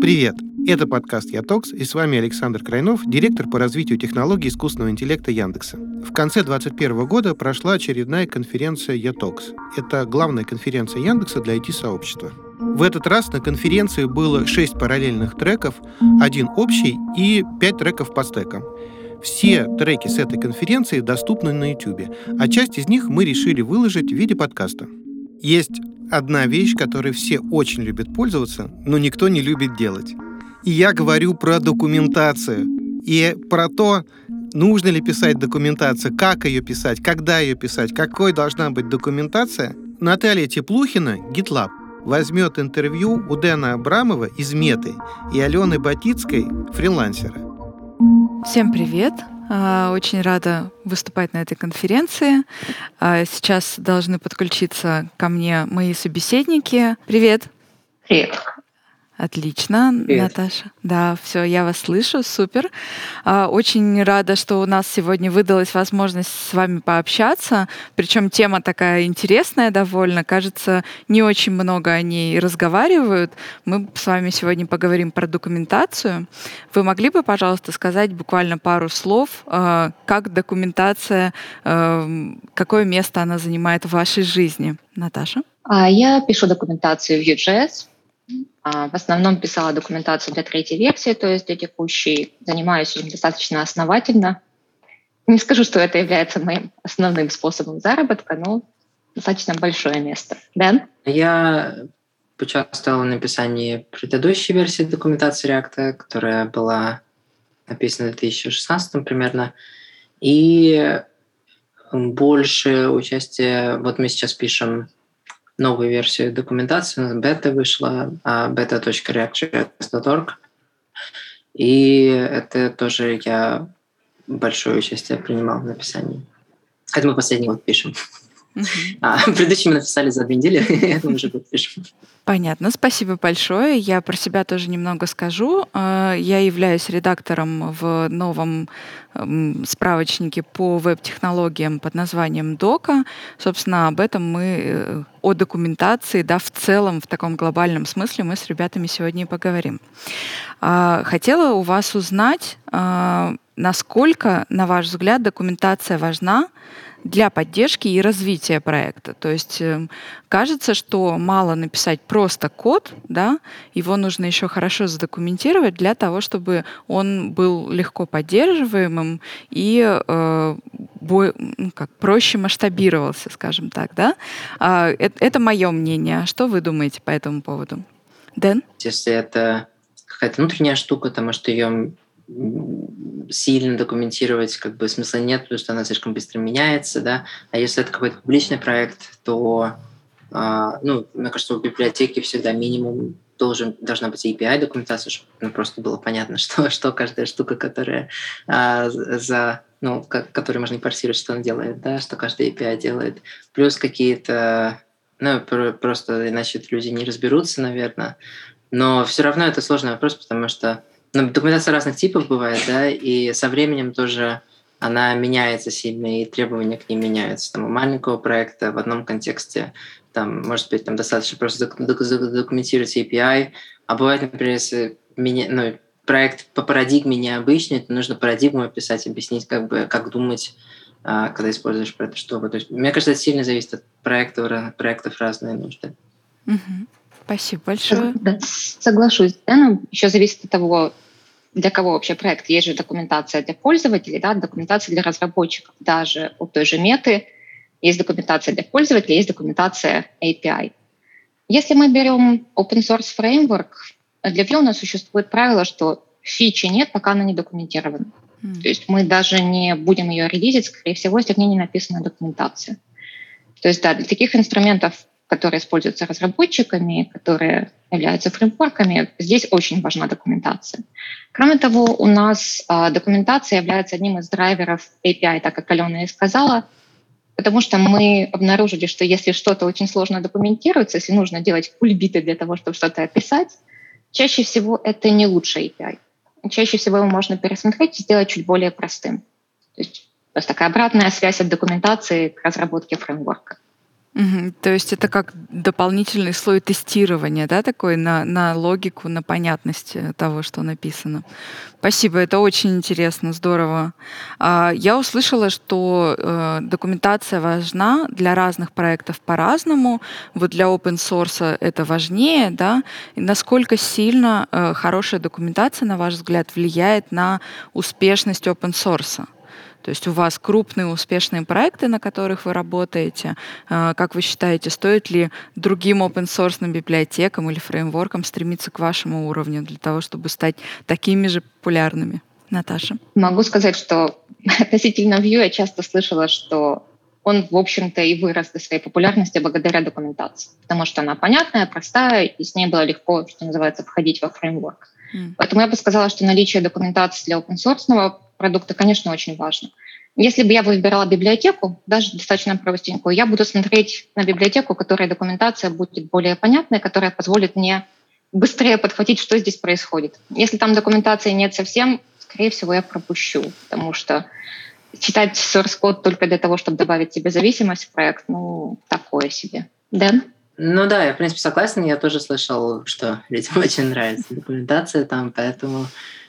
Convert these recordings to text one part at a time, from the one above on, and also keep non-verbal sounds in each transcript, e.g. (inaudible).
Привет! Это подкаст «Ятокс» и с вами Александр Крайнов, директор по развитию технологий искусственного интеллекта Яндекса. В конце 2021 года прошла очередная конференция «Ятокс». Это главная конференция Яндекса для IT-сообщества. В этот раз на конференции было 6 параллельных треков, один общий и 5 треков по стекам. Все треки с этой конференции доступны на YouTube, а часть из них мы решили выложить в виде подкаста. Есть одна вещь, которой все очень любят пользоваться, но никто не любит делать. И я говорю про документацию. И про то, нужно ли писать документацию, как ее писать, когда ее писать, какой должна быть документация. Наталья Теплухина, GitLab, возьмет интервью у Дэна Абрамова из Меты и Алены Батицкой, фрилансера. Всем привет! А, очень рада выступать на этой конференции. А, сейчас должны подключиться ко мне мои собеседники. Привет. Привет. Отлично, Привет. Наташа. Да, все, я вас слышу, супер. А, очень рада, что у нас сегодня выдалась возможность с вами пообщаться. Причем тема такая интересная довольно. Кажется, не очень много о ней разговаривают. Мы с вами сегодня поговорим про документацию. Вы могли бы, пожалуйста, сказать буквально пару слов, а, как документация, а, какое место она занимает в вашей жизни? Наташа? Я пишу документацию в UJS а, в основном писала документацию для третьей версии, то есть для текущей. Занимаюсь этим достаточно основательно. Не скажу, что это является моим основным способом заработка, но достаточно большое место. Дэн? Я участвовал в написании предыдущей версии документации React, которая была написана в 2016 примерно. И больше участия, вот мы сейчас пишем новую версию документации. У нас бета вышла, beta.react.org. И это тоже я большое участие принимал в написании. Это мы последний вот пишем. Uh-huh. А, (laughs) предыдущий мы написали за две недели, это мы уже год пишем. Понятно, спасибо большое. Я про себя тоже немного скажу. А, я являюсь редактором в новом справочнике по веб-технологиям под названием Дока. Собственно, об этом мы, э, о документации, да, в целом, в таком глобальном смысле мы с ребятами сегодня и поговорим. А, хотела у вас узнать, а, насколько, на ваш взгляд, документация важна для поддержки и развития проекта. То есть э, кажется, что мало написать просто код, да, его нужно еще хорошо задокументировать для того, чтобы он был легко поддерживаемым и э, бо, ну, как, проще масштабировался, скажем так. Да? А, это, это мое мнение. Что вы думаете по этому поводу? Дэн? Если это какая-то внутренняя штука, потому что ее сильно документировать как бы смысла нет, потому что она слишком быстро меняется, да. А если это какой-то публичный проект, то, а, ну, мне кажется, в библиотеке всегда минимум должен, должна быть API документация, чтобы ну, просто было понятно, (laughs) что, что каждая штука, которая а, за ну, как, которую можно импортировать, что она делает, да, что каждая API делает. Плюс какие-то, ну, просто иначе люди не разберутся, наверное. Но все равно это сложный вопрос, потому что ну, документация разных типов бывает, да, и со временем тоже она меняется сильно, и требования к ней меняются. Там, у маленького проекта в одном контексте там, может быть, там достаточно просто документировать API, а бывает, например, если меня, ну, проект по парадигме необычный, то нужно парадигму описать, объяснить, как бы, как думать, а, когда используешь про это что-то. То есть, мне кажется, это сильно зависит от проектов, проектов разные нужды. Угу. Спасибо большое. Да, соглашусь. Да, ну, еще зависит от того, для кого вообще проект. Есть же документация для пользователей, да, документация для разработчиков. Даже у той же меты есть документация для пользователей, есть документация API. Если мы берем open source framework, для Vue у нас существует правило, что фичи нет, пока она не документирована. Mm. То есть мы даже не будем ее релизить, скорее всего, если в ней не написана документация. То есть да, для таких инструментов которые используются разработчиками, которые являются фреймворками, здесь очень важна документация. Кроме того, у нас а, документация является одним из драйверов API, так как Алена и сказала, потому что мы обнаружили, что если что-то очень сложно документируется, если нужно делать кульбиты для того, чтобы что-то описать, чаще всего это не лучший API. Чаще всего его можно пересмотреть и сделать чуть более простым. То есть, то есть такая обратная связь от документации к разработке фреймворка. Мгм. То есть это как дополнительный слой тестирования, да, такой на, на логику, на понятность э, того, что написано. Спасибо, это очень интересно, здорово. А, Я услышала, что э, документация важна для разных проектов по-разному. Вот для open source это важнее, да? Насколько сильно э, хорошая документация, на ваш взгляд, влияет на успешность open source? То есть у вас крупные успешные проекты, на которых вы работаете. А, как вы считаете, стоит ли другим open-source библиотекам или фреймворкам стремиться к вашему уровню для того, чтобы стать такими же популярными? Наташа. Могу сказать, что (laughs) относительно Vue я часто слышала, что он, в общем-то, и вырос до своей популярности благодаря документации, потому что она понятная, простая, и с ней было легко, что называется, входить во фреймворк. Mm. Поэтому я бы сказала, что наличие документации для open-source продукта, конечно, очень важно. Если бы я выбирала библиотеку, даже достаточно простенькую, я буду смотреть на библиотеку, которая документация будет более понятная, которая позволит мне быстрее подхватить, что здесь происходит. Если там документации нет совсем, скорее всего, я пропущу, потому что читать source код только для того, чтобы добавить себе зависимость в проект, ну, такое себе. Дэн? Ну да, я, в принципе, согласен. Я тоже слышал, что людям (laughs) очень нравится документация там, поэтому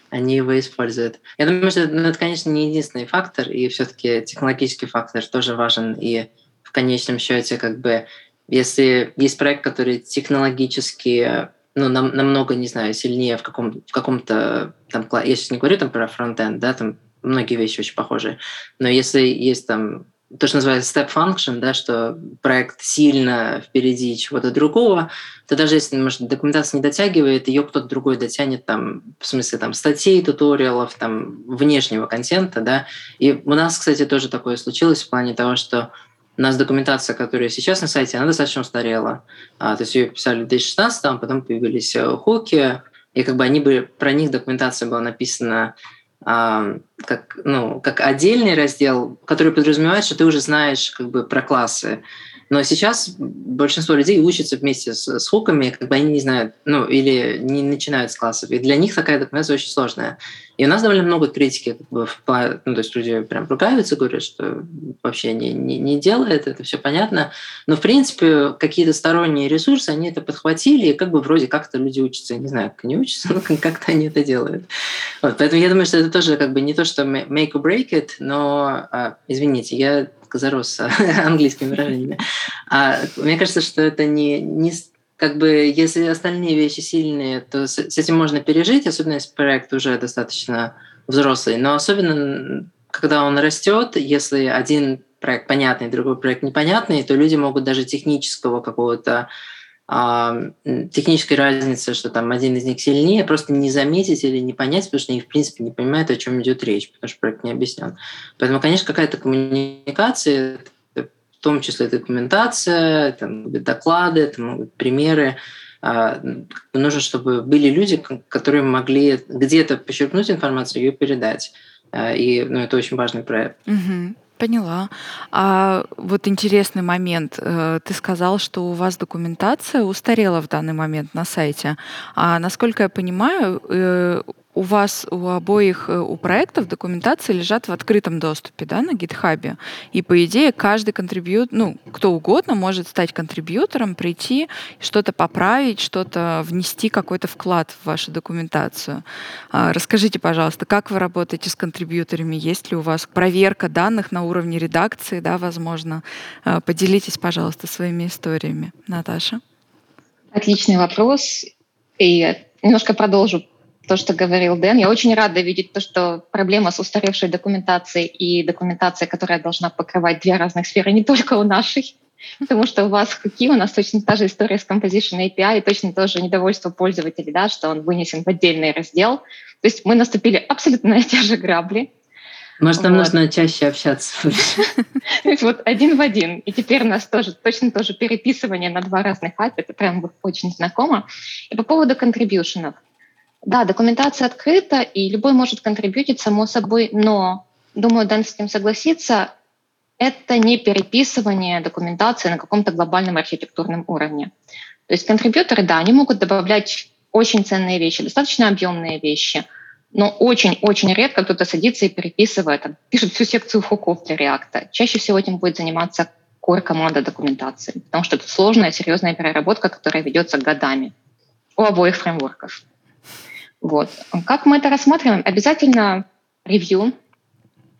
они его используют. Я думаю, что ну, это, конечно, не единственный фактор, и все-таки технологический фактор тоже важен. И в конечном счете, как бы, если есть проект, который технологически ну, нам, намного, не знаю, сильнее в, каком, в каком-то там, я сейчас не говорю там про фронтенд, да, там многие вещи очень похожи, но если есть там то, что называется step function, да, что проект сильно впереди чего-то другого, то даже если, может, документация не дотягивает, ее кто-то другой дотянет, там, в смысле, там, статей, туториалов, там, внешнего контента, да. И у нас, кстати, тоже такое случилось в плане того, что у нас документация, которая сейчас на сайте, она достаточно устарела. А, то есть ее писали в 2016, а потом появились э, хуки, и как бы они бы, про них документация была написана как, ну, как отдельный раздел, который подразумевает, что ты уже знаешь как бы про классы. Но сейчас большинство людей учатся вместе с, с хуками, как бы они не знают, ну, или не начинают с классов. И для них такая документация очень сложная. И у нас довольно много критики, ну, то есть люди прям ругаются, говорят, что вообще не, не, не делает, это все понятно. Но, в принципе, какие-то сторонние ресурсы, они это подхватили, и как бы вроде как-то люди учатся. Я не знаю, как они учатся, (laughs) но как-то они это делают. Вот, поэтому я думаю, что это тоже как бы не то, что make or break it, но, а, извините, я зарос (laughs) английскими выражениями. А, мне кажется, что это не, не как бы, если остальные вещи сильные, то с, с этим можно пережить, особенно если проект уже достаточно взрослый. Но особенно, когда он растет, если один проект понятный, другой проект непонятный, то люди могут даже технического какого-то а, технической разницы, что там один из них сильнее, просто не заметить или не понять, потому что они, в принципе, не понимают, о чем идет речь, потому что проект не объяснен. Поэтому, конечно, какая-то коммуникация, том числе документация, быть доклады, быть примеры, а, нужно, чтобы были люди, которые могли где-то подчеркнуть информацию и ее передать. А, и ну, это очень важный проект. Поняла. А вот интересный момент. Э, ты сказал, что у вас документация устарела в данный момент на сайте. А насколько я понимаю, э, у вас у обоих э, у проектов документации лежат в открытом доступе, да, на GitHub. И по идее каждый контрибьют, ну, кто угодно может стать контрибьютором, прийти, что-то поправить, что-то внести какой-то вклад в вашу документацию. А, расскажите, пожалуйста, как вы работаете с контрибьюторами? Есть ли у вас проверка данных на уровне редакции, да, возможно? А, поделитесь, пожалуйста, своими историями. Наташа. Отличный вопрос. И немножко продолжу то, что говорил Дэн. Я очень рада видеть то, что проблема с устаревшей документацией и документацией, которая должна покрывать две разных сферы, не только у нашей. Потому что у вас в Хуки у нас точно та же история с Composition API и точно тоже недовольство пользователей, да, что он вынесен в отдельный раздел. То есть мы наступили абсолютно на те же грабли. Может, нам вот. нужно чаще общаться. (laughs) Вот один в один. И теперь у нас тоже точно тоже переписывание на два разных API. Это прям очень знакомо. И по поводу контрибьюшенов. Да, документация открыта, и любой может контрибьютить, само собой, но, думаю, Дэн с этим согласится, это не переписывание документации на каком-то глобальном архитектурном уровне. То есть контрибьюторы, да, они могут добавлять очень ценные вещи, достаточно объемные вещи, но очень-очень редко кто-то садится и переписывает, там, пишет всю секцию хуков для реакта. Чаще всего этим будет заниматься core команда документации, потому что это сложная, серьезная переработка, которая ведется годами у обоих фреймворков. Вот. Как мы это рассматриваем? Обязательно ревью.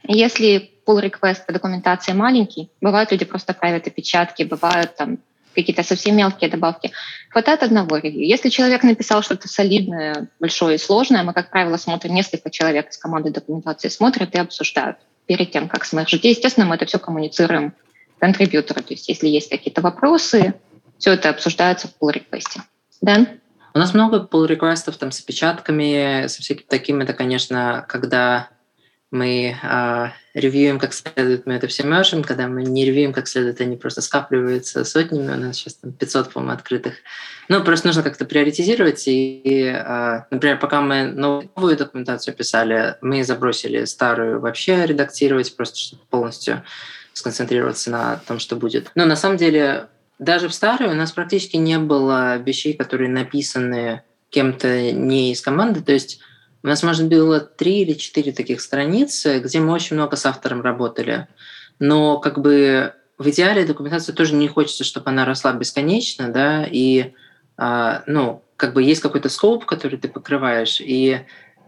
Если pull request по документации маленький, бывают люди просто правят опечатки, бывают там какие-то совсем мелкие добавки. Хватает одного ревью. Если человек написал что-то солидное, большое и сложное, мы, как правило, смотрим, несколько человек из команды документации смотрят и обсуждают перед тем, как смержить. Естественно, мы это все коммуницируем контрибьютору. То есть если есть какие-то вопросы, все это обсуждается в pull request. Дэн? У нас много pull реквестов там с опечатками, со всякими такими, это, конечно, когда мы э, ревьюем как следует, мы это все можем. Когда мы не ревьюем как следует, они просто скапливаются сотнями. У нас сейчас там 500, по-моему, открытых. Ну, просто нужно как-то приоритизировать. И, э, например, пока мы новую документацию писали, мы забросили старую вообще редактировать, просто чтобы полностью сконцентрироваться на том, что будет. Но на самом деле даже в старой у нас практически не было вещей, которые написаны кем-то не из команды. То есть у нас, может, было три или четыре таких страницы, где мы очень много с автором работали. Но как бы в идеале документация тоже не хочется, чтобы она росла бесконечно, да, и а, ну, как бы есть какой-то скоп, который ты покрываешь, и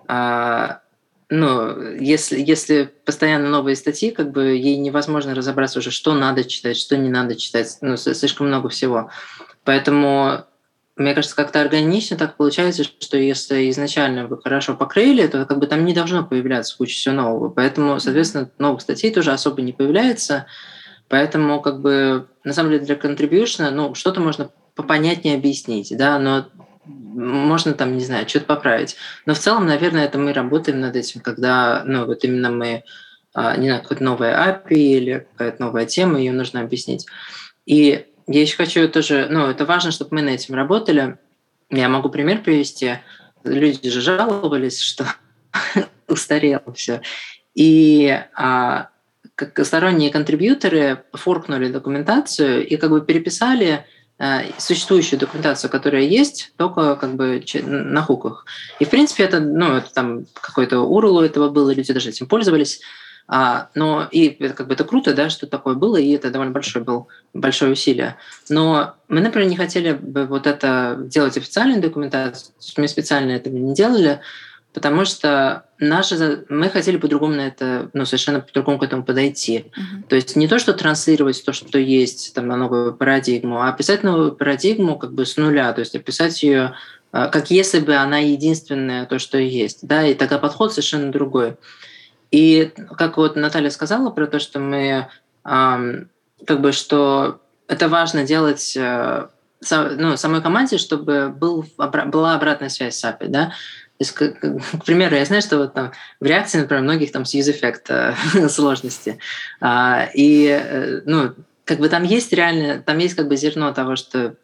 а, ну, если, если постоянно новые статьи, как бы ей невозможно разобраться уже, что надо читать, что не надо читать, ну, слишком много всего. Поэтому мне кажется, как-то органично так получается, что если изначально вы хорошо покрыли, то как бы там не должно появляться куча всего нового. Поэтому, соответственно, новых статей тоже особо не появляется. Поэтому, как бы, на самом деле, для contribution, ну, что-то можно попонятнее объяснить, да, но можно там, не знаю, что-то поправить. Но в целом, наверное, это мы работаем над этим, когда, ну, вот именно мы, а, не знаю, какое-то новое API или какая-то новая тема, ее нужно объяснить. И я еще хочу тоже, ну, это важно, чтобы мы над этим работали. Я могу пример привести. Люди же жаловались, что (laughs) устарело все. И а, как сторонние контрибьюторы форкнули документацию и как бы переписали существующую документацию, которая есть, только как бы на хуках. И, в принципе, это, ну, это там какой-то URL у этого было, люди даже этим пользовались. А, но и как бы это круто, да, что такое было, и это довольно большое был большое усилие. Но мы, например, не хотели бы вот это делать официальной документацией, мы специально этого не делали, потому что наши, мы хотели по-другому на это, ну, совершенно по-другому к этому подойти. Uh-huh. То есть не то, что транслировать то, что есть там на новую парадигму, а описать новую парадигму как бы с нуля, то есть описать ее а, как если бы она единственная то, что есть, да, и тогда подход совершенно другой. И как вот Наталья сказала про то, что мы как бы что это важно делать э, ну, самой команде, чтобы был, была обратная связь с API, да. То есть, к, к примеру, я знаю, что вот там в реакции, например, многих там с use-эффекта (laughs) сложности. А, и, э, ну, как бы там есть реально, там есть как бы зерно того, что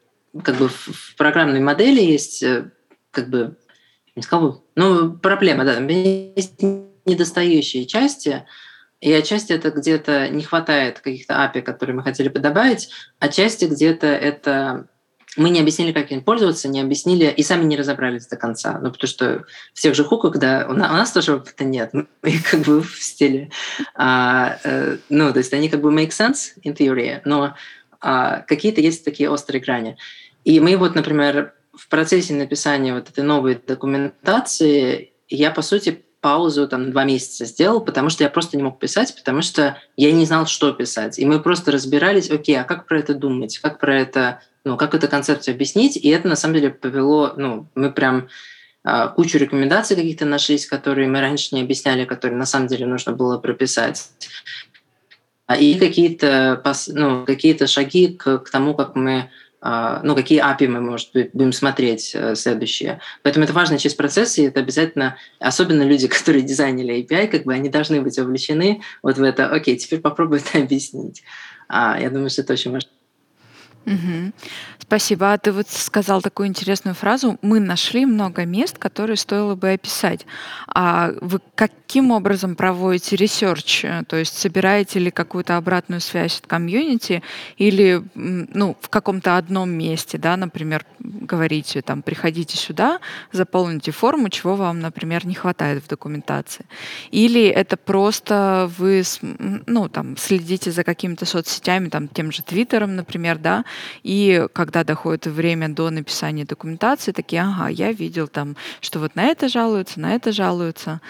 как бы в, в программной модели есть э, как бы, не сказал ну, проблема, да, там есть недостающие части, и отчасти это где-то не хватает каких-то API, которые мы хотели бы добавить, отчасти где-то это мы не объяснили, как им пользоваться, не объяснили и сами не разобрались до конца. Ну, потому что в тех же хуках, да, у нас, у нас тоже опыта нет. (laughs) Мы как бы в стиле... А, э, ну, то есть они как бы make sense in theory, но а, какие-то есть такие острые грани. И мы вот, например, в процессе написания вот этой новой документации я, по сути, паузу там два месяца сделал, потому что я просто не мог писать, потому что я не знал, что писать. И мы просто разбирались, окей, а как про это думать, как про это, ну, как эту концепцию объяснить. И это на самом деле повело, ну, мы прям а, кучу рекомендаций каких-то нашлись, которые мы раньше не объясняли, которые на самом деле нужно было прописать. А, и какие-то ну, какие шаги к, к тому, как мы ну, какие API мы, может быть, будем смотреть э, следующие. Поэтому это важная часть процесса, и это обязательно, особенно люди, (laughs) которые дизайнили API, как бы они должны быть вовлечены вот в это, окей, теперь попробуй это (laughs) объяснить. А, я думаю, что это очень важно. Угу. Спасибо. А ты вот сказал такую интересную фразу. Мы нашли много мест, которые стоило бы описать. А вы каким образом проводите research? То есть собираете ли какую-то обратную связь от комьюнити или ну, в каком-то одном месте, да, например, говорите, там, приходите сюда, заполните форму, чего вам, например, не хватает в документации. Или это просто вы, ну, там, следите за какими-то соцсетями, там, тем же Твиттером, например, да, и когда доходит время до написания документации, такие, ага, я видел там, что вот на это жалуются, на это жалуются.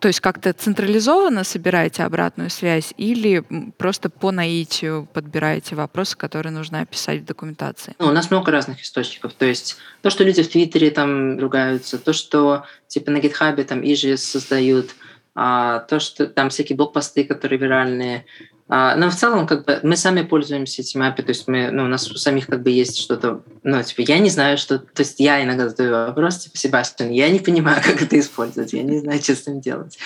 То есть как-то централизованно собираете обратную связь или просто по наитию подбираете вопросы, которые нужно описать в документации? Ну, у нас много разных источников. То есть то, что люди в Твиттере там ругаются, то, что типа на Гитхабе там IGS создают, а, то, что там всякие блокпосты, которые виральные, но в целом, как бы, мы сами пользуемся этим API, то есть мы, ну, у нас у самих как бы есть что-то, ну, типа, я не знаю, что, то есть я иногда задаю вопрос, типа, Себастьян, я не понимаю, (laughs) как это использовать, я не знаю, что с этим делать.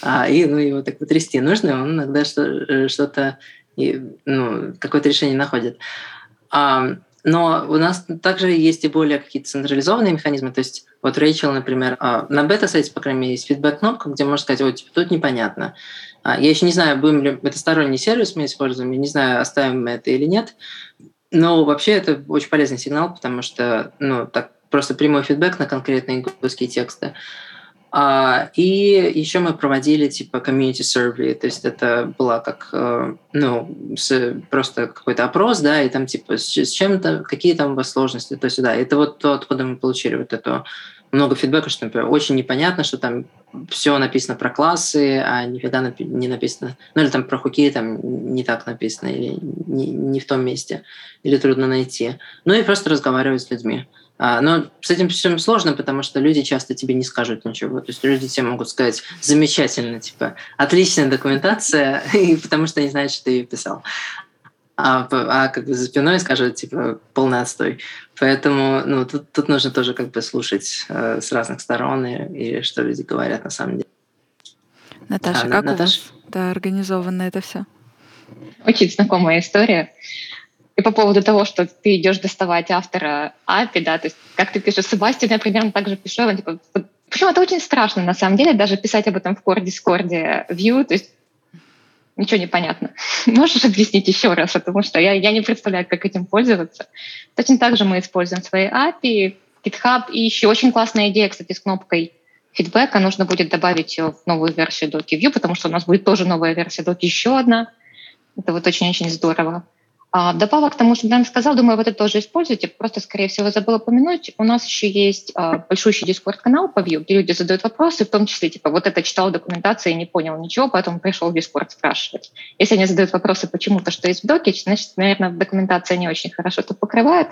А, и, ну, его так потрясти нужно, он иногда э, что-то, ну, какое-то решение находит. А, но у нас также есть и более какие-то централизованные механизмы. То есть вот Рэйчел, например, а, на бета-сайте, по крайней мере, есть фидбэк-кнопка, где можно сказать, вот, типа, тут непонятно. А, я еще не знаю, будем ли это сторонний сервис мы используем, я не знаю, оставим мы это или нет. Но вообще это очень полезный сигнал, потому что ну, так просто прямой фидбэк на конкретные гугловские тексты. А, и еще мы проводили типа community survey, то есть это была как э, ну с, просто какой-то опрос, да, и там типа с, чем-то какие там у вас сложности, то есть да, это вот то, откуда мы получили вот эту много фидбэка, что, например, очень непонятно, что там все написано про классы, а нифига не написано, ну или там про хуки там не так написано, или не, не в том месте, или трудно найти. Ну и просто разговаривать с людьми. А, но с этим всем сложно, потому что люди часто тебе не скажут ничего. То есть люди тебе могут сказать замечательно, типа, отличная документация, (laughs) потому что они знают, что ты ее писал а, а как бы за спиной скажут, типа, полный отстой. Поэтому, ну, тут, тут нужно тоже как бы слушать э, с разных сторон и, и что люди говорят на самом деле. Наташа, а, как Наташа? у вас да, организовано это все? Очень знакомая история. И по поводу того, что ты идешь доставать автора API, да, то есть как ты пишешь Себастьян, я примерно так же пишу, он, типа, Причем это очень страшно, на самом деле, даже писать об этом в Core Discord View, то есть ничего не понятно. (laughs) Можешь объяснить еще раз, потому что я, я не представляю, как этим пользоваться. Точно так же мы используем свои API, GitHub, и еще очень классная идея, кстати, с кнопкой фидбэка. Нужно будет добавить ее в новую версию DocuView, потому что у нас будет тоже новая версия Doc, еще одна. Это вот очень-очень здорово. А, добавок к тому, что Дэн сказал, думаю, вы это тоже используете. Просто, скорее всего, забыла упомянуть. У нас еще есть а, большущий дискорд-канал по Vue, где люди задают вопросы, в том числе, типа, вот это читал документацию и не понял ничего, поэтому пришел в дискорд спрашивать. Если они задают вопросы почему-то, что есть в доке, значит, наверное, документация не очень хорошо это покрывает.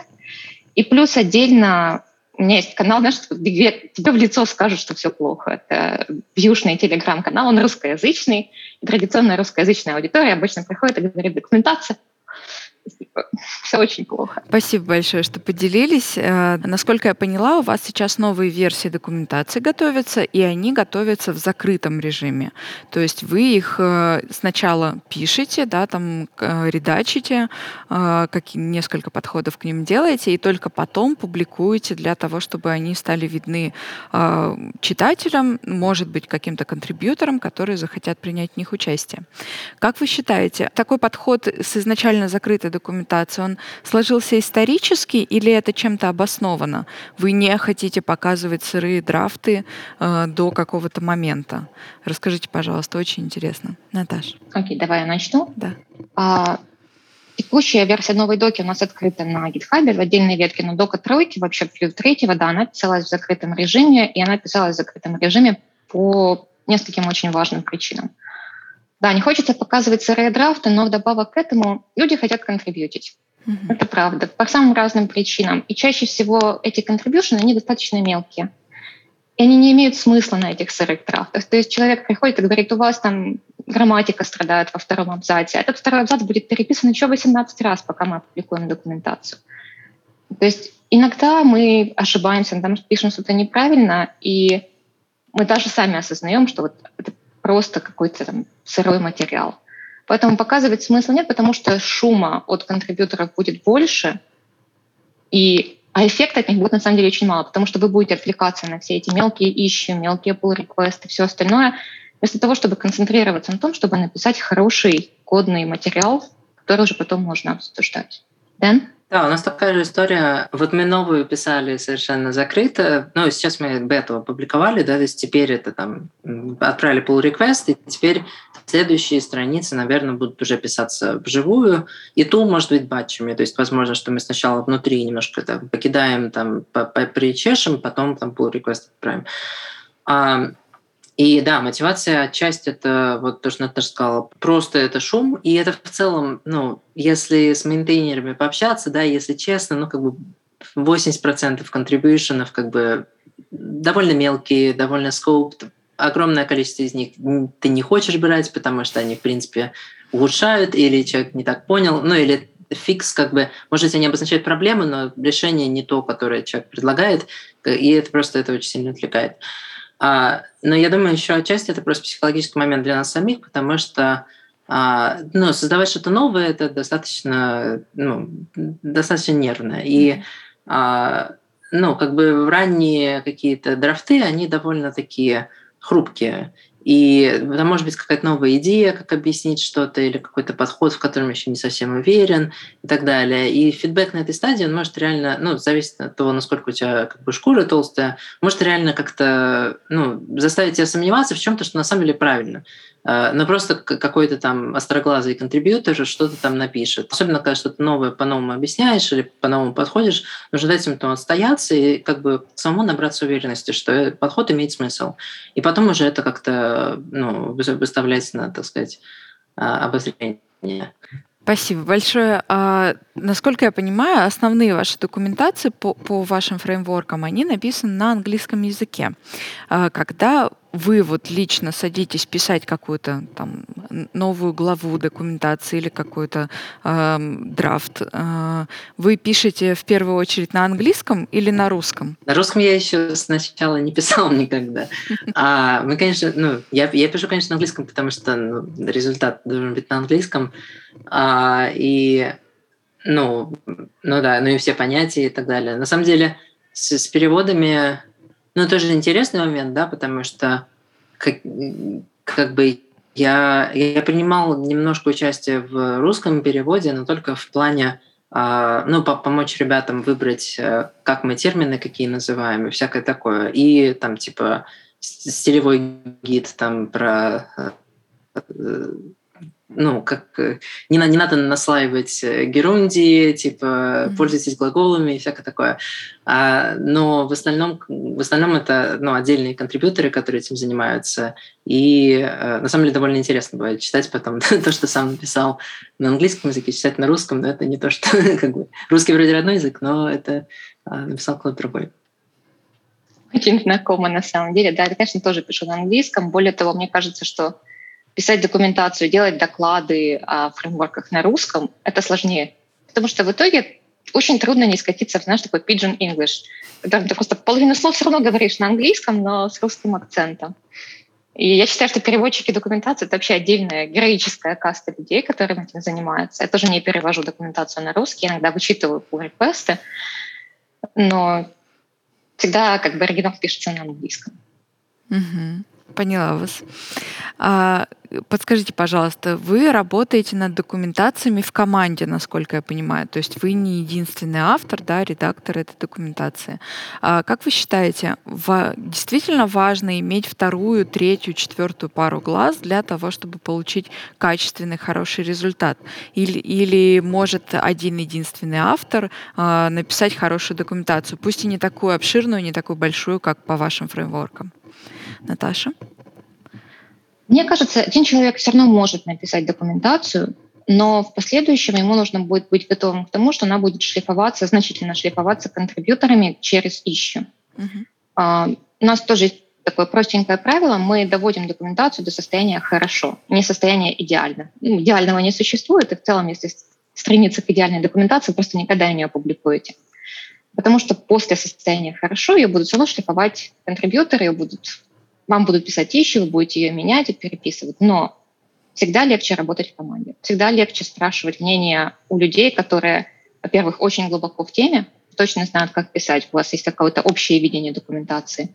И плюс отдельно у меня есть канал, знаешь, тебе в лицо скажут, что все плохо. Это вьюшный телеграм-канал, он русскоязычный. Традиционная русскоязычная аудитория обычно приходит и говорит, документация все очень плохо. Спасибо большое, что поделились. Э, насколько я поняла, у вас сейчас новые версии документации готовятся, и они готовятся в закрытом режиме. То есть вы их э, сначала пишете, да, там э, редачите, какие несколько подходов к ним делаете, и только потом публикуете для того, чтобы они стали видны читателям, может быть, каким-то контрибьюторам, которые захотят принять в них участие. Как вы считаете, такой подход с изначально закрытой документацией, он сложился исторически или это чем-то обосновано? Вы не хотите показывать сырые драфты э, до какого-то момента? Расскажите, пожалуйста, очень интересно. Наташа. Окей, давай я начну. Да. А, текущая версия новой доки у нас открыта на GitHub в отдельной ветке, но дока тройки, вообще плюс третьего, да, она писалась в закрытом режиме, и она писалась в закрытом режиме по нескольким очень важным причинам. Да, не хочется показывать сырые драфты, но вдобавок к этому люди хотят контрибьютить. Mm-hmm. Это правда, по самым разным причинам. И чаще всего эти контрибьюшены, они достаточно мелкие. И они не имеют смысла на этих сырых драфтах. То есть человек приходит и говорит, у вас там грамматика страдает во втором абзаце. Этот второй абзац будет переписан еще 18 раз, пока мы опубликуем документацию. То есть иногда мы ошибаемся, мы пишем что-то неправильно, и мы даже сами осознаем, что вот это просто какой-то там сырой материал. Поэтому показывать смысла нет, потому что шума от контрибьюторов будет больше, И, а эффекта от них будет на самом деле очень мало, потому что вы будете отвлекаться на все эти мелкие ищи, мелкие pull реквесты все остальное, вместо того, чтобы концентрироваться на том, чтобы написать хороший кодный материал, который уже потом можно обсуждать. Дэн? Да, у нас такая же история. Вот мы новую писали совершенно закрыто. Ну, сейчас мы бету опубликовали, да, то есть теперь это там отправили pull request, и теперь следующие страницы, наверное, будут уже писаться вживую. И ту, может быть, батчами. То есть, возможно, что мы сначала внутри немножко там покидаем, там, причешем, потом там pull request отправим. И да, мотивация часть это вот то, что Наташа сказала, просто это шум, и это в целом, ну, если с мейнтейнерами пообщаться, да, если честно, ну, как бы 80% контрибьюшенов как бы довольно мелкие, довольно скоп, огромное количество из них ты не хочешь брать, потому что они, в принципе, улучшают, или человек не так понял, ну, или фикс, как бы, может быть, они обозначают проблемы, но решение не то, которое человек предлагает, и это просто это очень сильно отвлекает. А, но я думаю, еще отчасти это просто психологический момент для нас самих, потому что а, ну, создавать что-то новое это достаточно, ну, достаточно нервно. И а, ну, как бы ранние какие-то драфты, они довольно такие хрупкие. И там может быть какая-то новая идея, как объяснить что-то, или какой-то подход, в котором еще не совсем уверен и так далее. И фидбэк на этой стадии, он может реально, ну, зависит от того, насколько у тебя как бы шкура толстая, может реально как-то ну, заставить тебя сомневаться в чем-то, что на самом деле правильно. Э, но просто какой-то там остроглазый контрибьютор что-то там напишет. Особенно, когда что-то новое по-новому объясняешь или по-новому подходишь, нужно дать им то отстояться и как бы самому набраться уверенности, что подход имеет смысл. И потом уже это как-то ну, выставлять на, так сказать, а, обозрение. Спасибо большое. А, насколько я понимаю, основные ваши документации по, по вашим фреймворкам, они написаны на английском языке. А, когда вы вот лично садитесь писать какую-то там новую главу документации или какой-то э, драфт, э, вы пишете в первую очередь на английском или на русском? На русском я еще сначала не писал (laughs) никогда. А мы, конечно, ну, я, я пишу, конечно, на английском, потому что ну, результат должен быть на английском. А, и, ну, ну да, ну и все понятия и так далее. На самом деле с, с переводами, ну, тоже интересный момент, да, потому что как, как бы я, я принимал немножко участие в русском переводе, но только в плане а, ну, помочь ребятам выбрать, э, как мы термины какие называем и всякое такое. И там типа стилевой гид там про э, ну, как э, не, не надо наслаивать э, герундии, типа mm-hmm. пользуйтесь глаголами и всякое такое. А, но в остальном, в остальном это ну, отдельные контрибьюторы, которые этим занимаются. И а, на самом деле довольно интересно бывает читать потом (laughs) то, что сам написал на английском языке, читать на русском, но это не то, что (laughs) как бы русский вроде родной язык, но это а, написал кто-то другой. Очень знакомо на самом деле. Да, я, конечно, тоже пишу на английском. Более того, мне кажется, что писать документацию, делать доклады о фреймворках на русском, это сложнее. Потому что в итоге очень трудно не скатиться в, знаешь, такой pigeon English, когда ты просто половину слов все равно говоришь на английском, но с русским акцентом. И я считаю, что переводчики документации — это вообще отдельная героическая каста людей, которыми этим занимаются. Я тоже не перевожу документацию на русский, иногда вычитываю pull реквесты но всегда как бы оригинал пишется на английском. Угу. Поняла вас. А, подскажите, пожалуйста, вы работаете над документациями в команде, насколько я понимаю. То есть вы не единственный автор, да, редактор этой документации. А как вы считаете, ва- действительно важно иметь вторую, третью, четвертую пару глаз для того, чтобы получить качественный, хороший результат? Или, или может один единственный автор а, написать хорошую документацию, пусть и не такую обширную, не такую большую, как по вашим фреймворкам? Наташа? Мне кажется, один человек все равно может написать документацию, но в последующем ему нужно будет быть готовым к тому, что она будет шлифоваться, значительно шлифоваться контрибьюторами через ищу. Uh-huh. У нас тоже есть такое простенькое правило, мы доводим документацию до состояния хорошо, не состояния идеально. Ну, идеального не существует, и в целом, если стремиться к идеальной документации, просто никогда ее не опубликуете. Потому что после состояния хорошо ее будут все равно шлифовать контрибьюторы, ее будут вам будут писать ищи, вы будете ее менять и переписывать. Но всегда легче работать в команде. Всегда легче спрашивать мнение у людей, которые, во-первых, очень глубоко в теме, точно знают, как писать, у вас есть какое-то общее видение документации.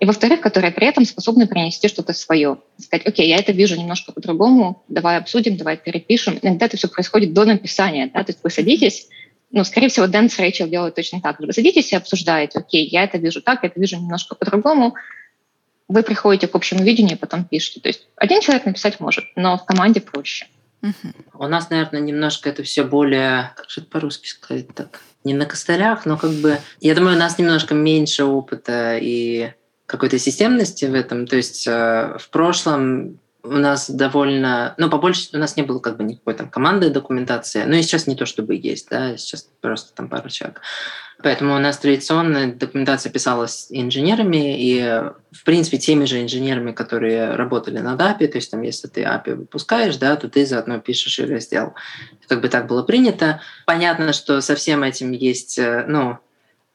И, во-вторых, которые при этом способны принести что-то свое. Сказать, окей, я это вижу немножко по-другому, давай обсудим, давай перепишем. Иногда это все происходит до написания. Да? То есть вы садитесь, ну, скорее всего, Дэн с Рэйчел делают точно так. Вы садитесь и обсуждаете, окей, я это вижу так, я это вижу немножко по-другому. Вы приходите к общему видению и потом пишете. То есть один человек написать может, но в команде проще. У нас, наверное, немножко это все более, как же это по-русски сказать так, не на костылях, но как бы, я думаю, у нас немножко меньше опыта и какой-то системности в этом. То есть э, в прошлом у нас довольно, ну, побольше у нас не было как бы никакой там команды документации, ну и сейчас не то чтобы есть, да, сейчас просто там пару человек. Поэтому у нас традиционно документация писалась инженерами и, в принципе, теми же инженерами, которые работали над API, то есть там, если ты API выпускаешь, да, то ты заодно пишешь и раздел. Как бы так было принято. Понятно, что со всем этим есть, э, ну,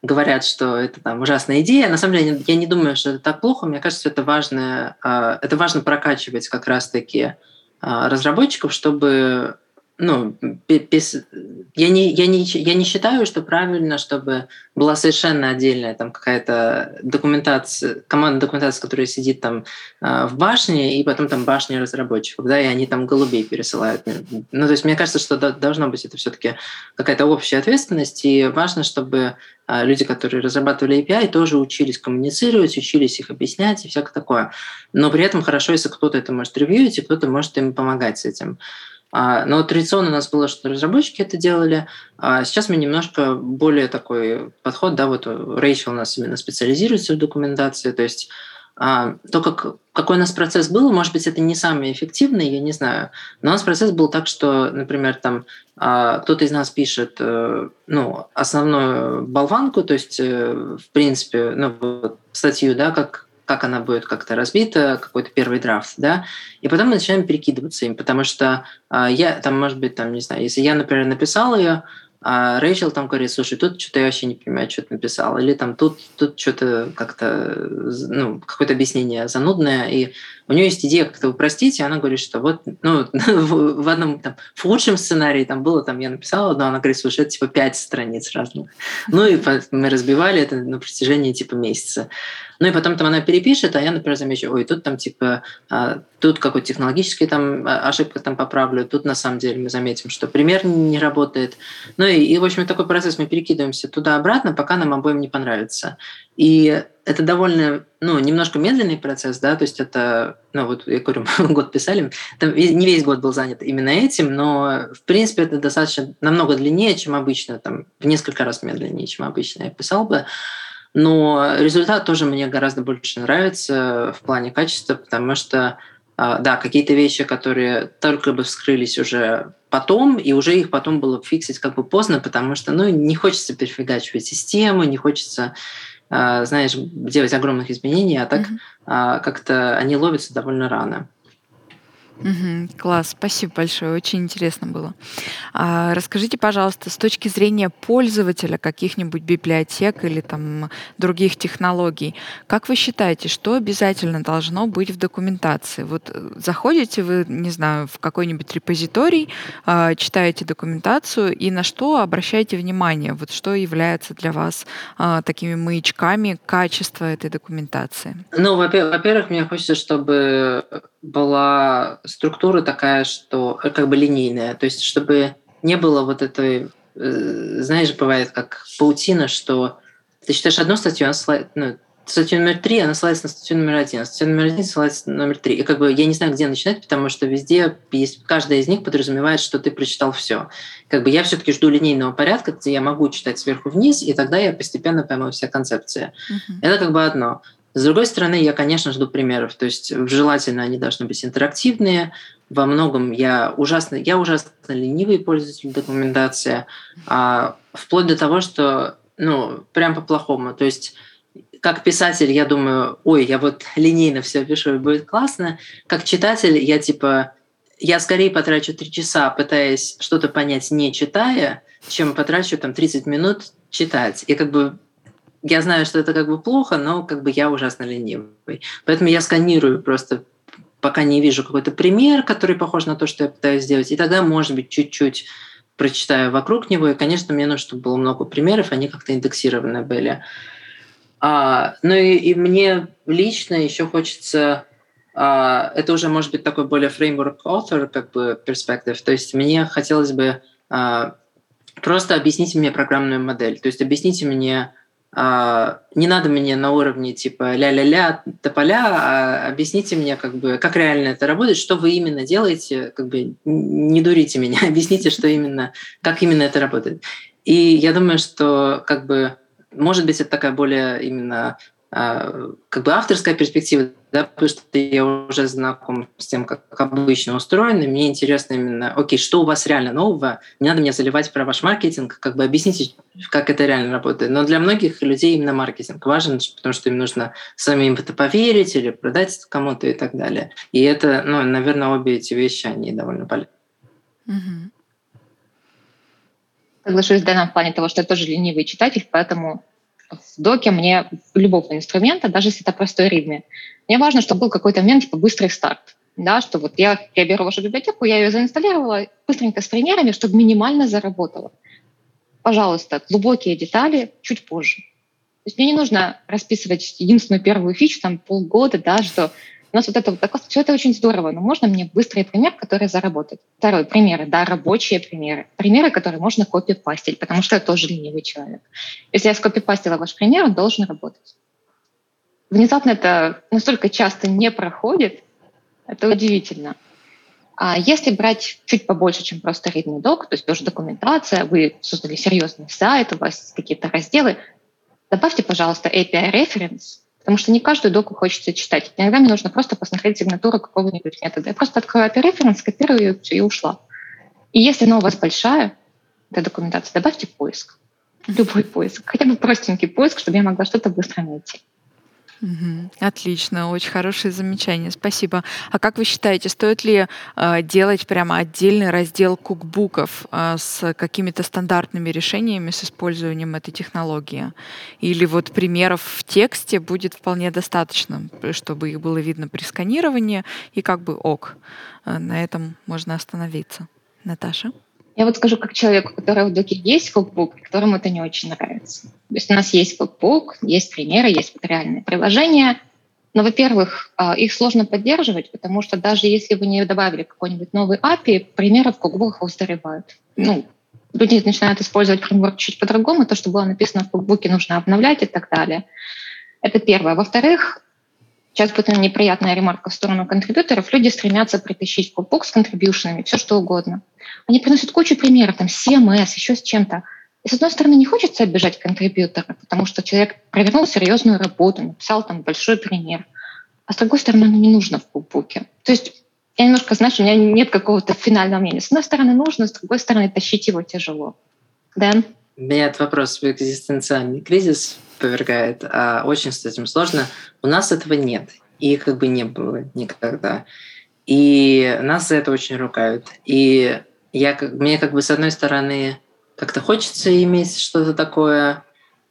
говорят, что это там ужасная идея. На самом деле, я не думаю, что это так плохо. Мне кажется, это важно, а, это важно прокачивать как раз-таки а, разработчиков, чтобы ну, без, я, не, я, не, я не считаю, что правильно, чтобы была совершенно отдельная там какая-то документация, команда документации, которая сидит там э, в башне, и потом там башня разработчиков, да, и они там голубей пересылают. Ну, то есть мне кажется, что должно быть это все-таки какая-то общая ответственность, и важно, чтобы э, люди, которые разрабатывали API, тоже учились коммуницировать, учились их объяснять и всякое такое. Но при этом хорошо, если кто-то это может ревьюить, и кто-то может им помогать с этим. А, но традиционно у нас было, что разработчики это делали. А сейчас мы немножко более такой подход, да, вот Рэйчел у нас именно специализируется в документации, то есть а, то, как, какой у нас процесс был, может быть, это не самый эффективный, я не знаю. Но у нас процесс был так, что, например, там кто-то из нас пишет э, ну, основную болванку, то есть, э, в принципе, ну, статью, да, как, как она будет как-то разбита, какой-то первый драфт, да, и потом мы начинаем перекидываться им, потому что э, я там, может быть, там, не знаю, если я, например, написал ее, а Рэйчел там говорит, слушай, тут что-то я вообще не понимаю, что ты написал. Или там тут, тут что-то как-то, ну, какое-то объяснение занудное. И у нее есть идея как-то упростить, и она говорит, что вот, ну, (laughs) в одном, там, в лучшем сценарии там было, там, я написала одно, она говорит, слушай, это типа пять страниц разных. (laughs) Ну, и мы разбивали это на протяжении типа месяца. Ну и потом там она перепишет, а я, например, замечу, ой, тут там типа, а, тут какой-то технологический там а, ошибка там поправлю, тут на самом деле мы заметим, что пример не работает. Ну и, и в общем, такой процесс мы перекидываемся туда-обратно, пока нам обоим не понравится. И это довольно, ну, немножко медленный процесс, да, то есть это, ну, вот я говорю, (laughs) год писали, там не весь год был занят именно этим, но, в принципе, это достаточно намного длиннее, чем обычно, там, в несколько раз медленнее, чем обычно я писал бы. Но результат тоже мне гораздо больше нравится в плане качества, потому что, а, да, какие-то вещи, которые только бы вскрылись уже потом, и уже их потом было фиксить как бы поздно, потому что, ну, не хочется перефигачивать систему, не хочется, знаешь, делать огромных изменений, а так mm-hmm. как-то они ловятся довольно рано. Угу, класс, спасибо большое, очень интересно было. А, расскажите, пожалуйста, с точки зрения пользователя каких-нибудь библиотек или там других технологий, как вы считаете, что обязательно должно быть в документации? Вот э, заходите вы, не знаю, в какой-нибудь репозиторий, а, читаете документацию и на что обращаете внимание? Вот что является для вас а, такими маячками качества этой документации? Ну, во-первых, мне хочется, чтобы была структура такая, что э, как бы линейная, то есть чтобы не было вот этой, э, знаешь, бывает как паутина, что ты читаешь одну статью, она слайд, ну, статью номер три, она ссылается на статью номер один, а статью номер один ссылается на номер три. И как бы я не знаю, где начинать, потому что везде есть, каждая из них подразумевает, что ты прочитал все. Как бы я все-таки жду линейного порядка, где я могу читать сверху вниз, и тогда я постепенно пойму все концепции. Uh-huh. Это как бы одно. С другой стороны, я, конечно, жду примеров. То есть желательно они должны быть интерактивные. Во многом я ужасно, я ужасно ленивый пользователь документации, а вплоть до того, что ну, прям по-плохому. То есть как писатель я думаю, ой, я вот линейно все пишу, и будет классно. Как читатель я типа, я скорее потрачу три часа, пытаясь что-то понять, не читая, чем потрачу там 30 минут читать. И как бы я знаю, что это как бы плохо, но как бы я ужасно ленивый. Поэтому я сканирую просто пока не вижу какой-то пример, который похож на то, что я пытаюсь сделать, и тогда, может быть, чуть-чуть прочитаю вокруг него, и, конечно, мне нужно, чтобы было много примеров, они как-то индексированы были. А, ну и, и мне лично еще хочется а, это уже может быть такой более framework author как бы перспектив. То есть мне хотелось бы а, просто объясните мне программную модель. То есть объясните мне, не надо мне на уровне типа ля-ля-ля, тополя, а объясните мне, как бы, как реально это работает, что вы именно делаете, как бы не дурите меня, (laughs) объясните, что именно, как именно это работает. И я думаю, что как бы может быть, это такая более именно а, как бы авторская перспектива, да, потому что я уже знаком с тем, как обычно устроено, мне интересно именно, окей, что у вас реально нового, не надо мне заливать про ваш маркетинг, как бы объясните, как это реально работает. Но для многих людей именно маркетинг важен, потому что им нужно самим это поверить или продать кому-то и так далее. И это, ну, наверное, обе эти вещи, они довольно полезны. Угу. Соглашусь Дэном в плане того, что я тоже ленивый читатель, поэтому в доке мне любого инструмента, даже если это простой ритме, мне важно, чтобы был какой-то момент, типа быстрый старт. Да, что вот я, я беру вашу библиотеку, я ее заинсталлировала быстренько с примерами, чтобы минимально заработала. Пожалуйста, глубокие детали чуть позже. То есть мне не нужно расписывать единственную первую фичу, там полгода, да, что у нас вот это вот так, все это очень здорово, но можно мне быстрый пример, который заработает. Второй, примеры, да, рабочие примеры. Примеры, которые можно копипастить, потому что я тоже ленивый человек. Если я скопипастила ваш пример, он должен работать. Внезапно это настолько часто не проходит, это удивительно. А если брать чуть побольше, чем просто readme док, то есть тоже документация, вы создали серьезный сайт, у вас какие-то разделы, добавьте, пожалуйста, API reference, Потому что не каждую доку хочется читать. Иногда мне нужно просто посмотреть сигнатуру какого-нибудь метода. Я просто открою API референс, копирую ее и ушла. И если она у вас большая, эта документация, добавьте поиск. Любой поиск. Хотя бы простенький поиск, чтобы я могла что-то быстро найти. Отлично, очень хорошее замечание, спасибо. А как вы считаете, стоит ли э, делать прямо отдельный раздел кукбуков э, с какими-то стандартными решениями с использованием этой технологии? Или вот примеров в тексте будет вполне достаточно, чтобы их было видно при сканировании и как бы ок. Э, на этом можно остановиться. Наташа? Я вот скажу, как человек, у которого в доке есть кукбук, которому это не очень нравится. То есть у нас есть кукбук, есть примеры, есть вот реальные приложения, но, во-первых, а, их сложно поддерживать, потому что даже если вы не добавили какой-нибудь новый API, примеры в кукбуках устаревают. Ну, люди начинают использовать фреймворк чуть по-другому, то, что было написано в кукбуке, нужно обновлять и так далее. Это первое. Во-вторых, сейчас будет неприятная ремарка в сторону контрибьюторов, люди стремятся притащить в кукбук с контрибьюшенами все что угодно – они приносят кучу примеров, там, CMS, еще с чем-то. И с одной стороны, не хочется обижать контрибьютора, потому что человек провернул серьезную работу, написал там большой пример. А с другой стороны, оно не нужно в кукбуке. То есть я немножко, знаешь, у меня нет какого-то финального мнения. С одной стороны нужно, с другой стороны тащить его тяжело. Дэн? Меня этот вопрос в экзистенциальный кризис повергает. А очень с этим сложно. У нас этого нет. И как бы не было никогда. И нас за это очень ругают. И я, мне как бы с одной стороны как-то хочется иметь что-то такое,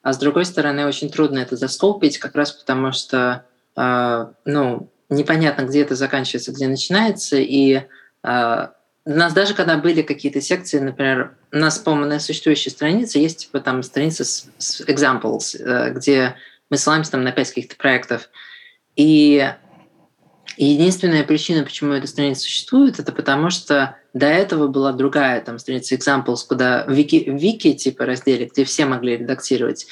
а с другой стороны очень трудно это заскопить, как раз потому что, э, ну, непонятно, где это заканчивается, где начинается, и э, у нас даже когда были какие-то секции, например, у нас, по-моему, на существующей странице есть типа там страница с, с examples, э, где мы ссылаемся там на пять каких-то проектов, и единственная причина, почему эта страница существует, это потому что до этого была другая там страница examples, куда вики, вики типа разделе, где все могли редактировать.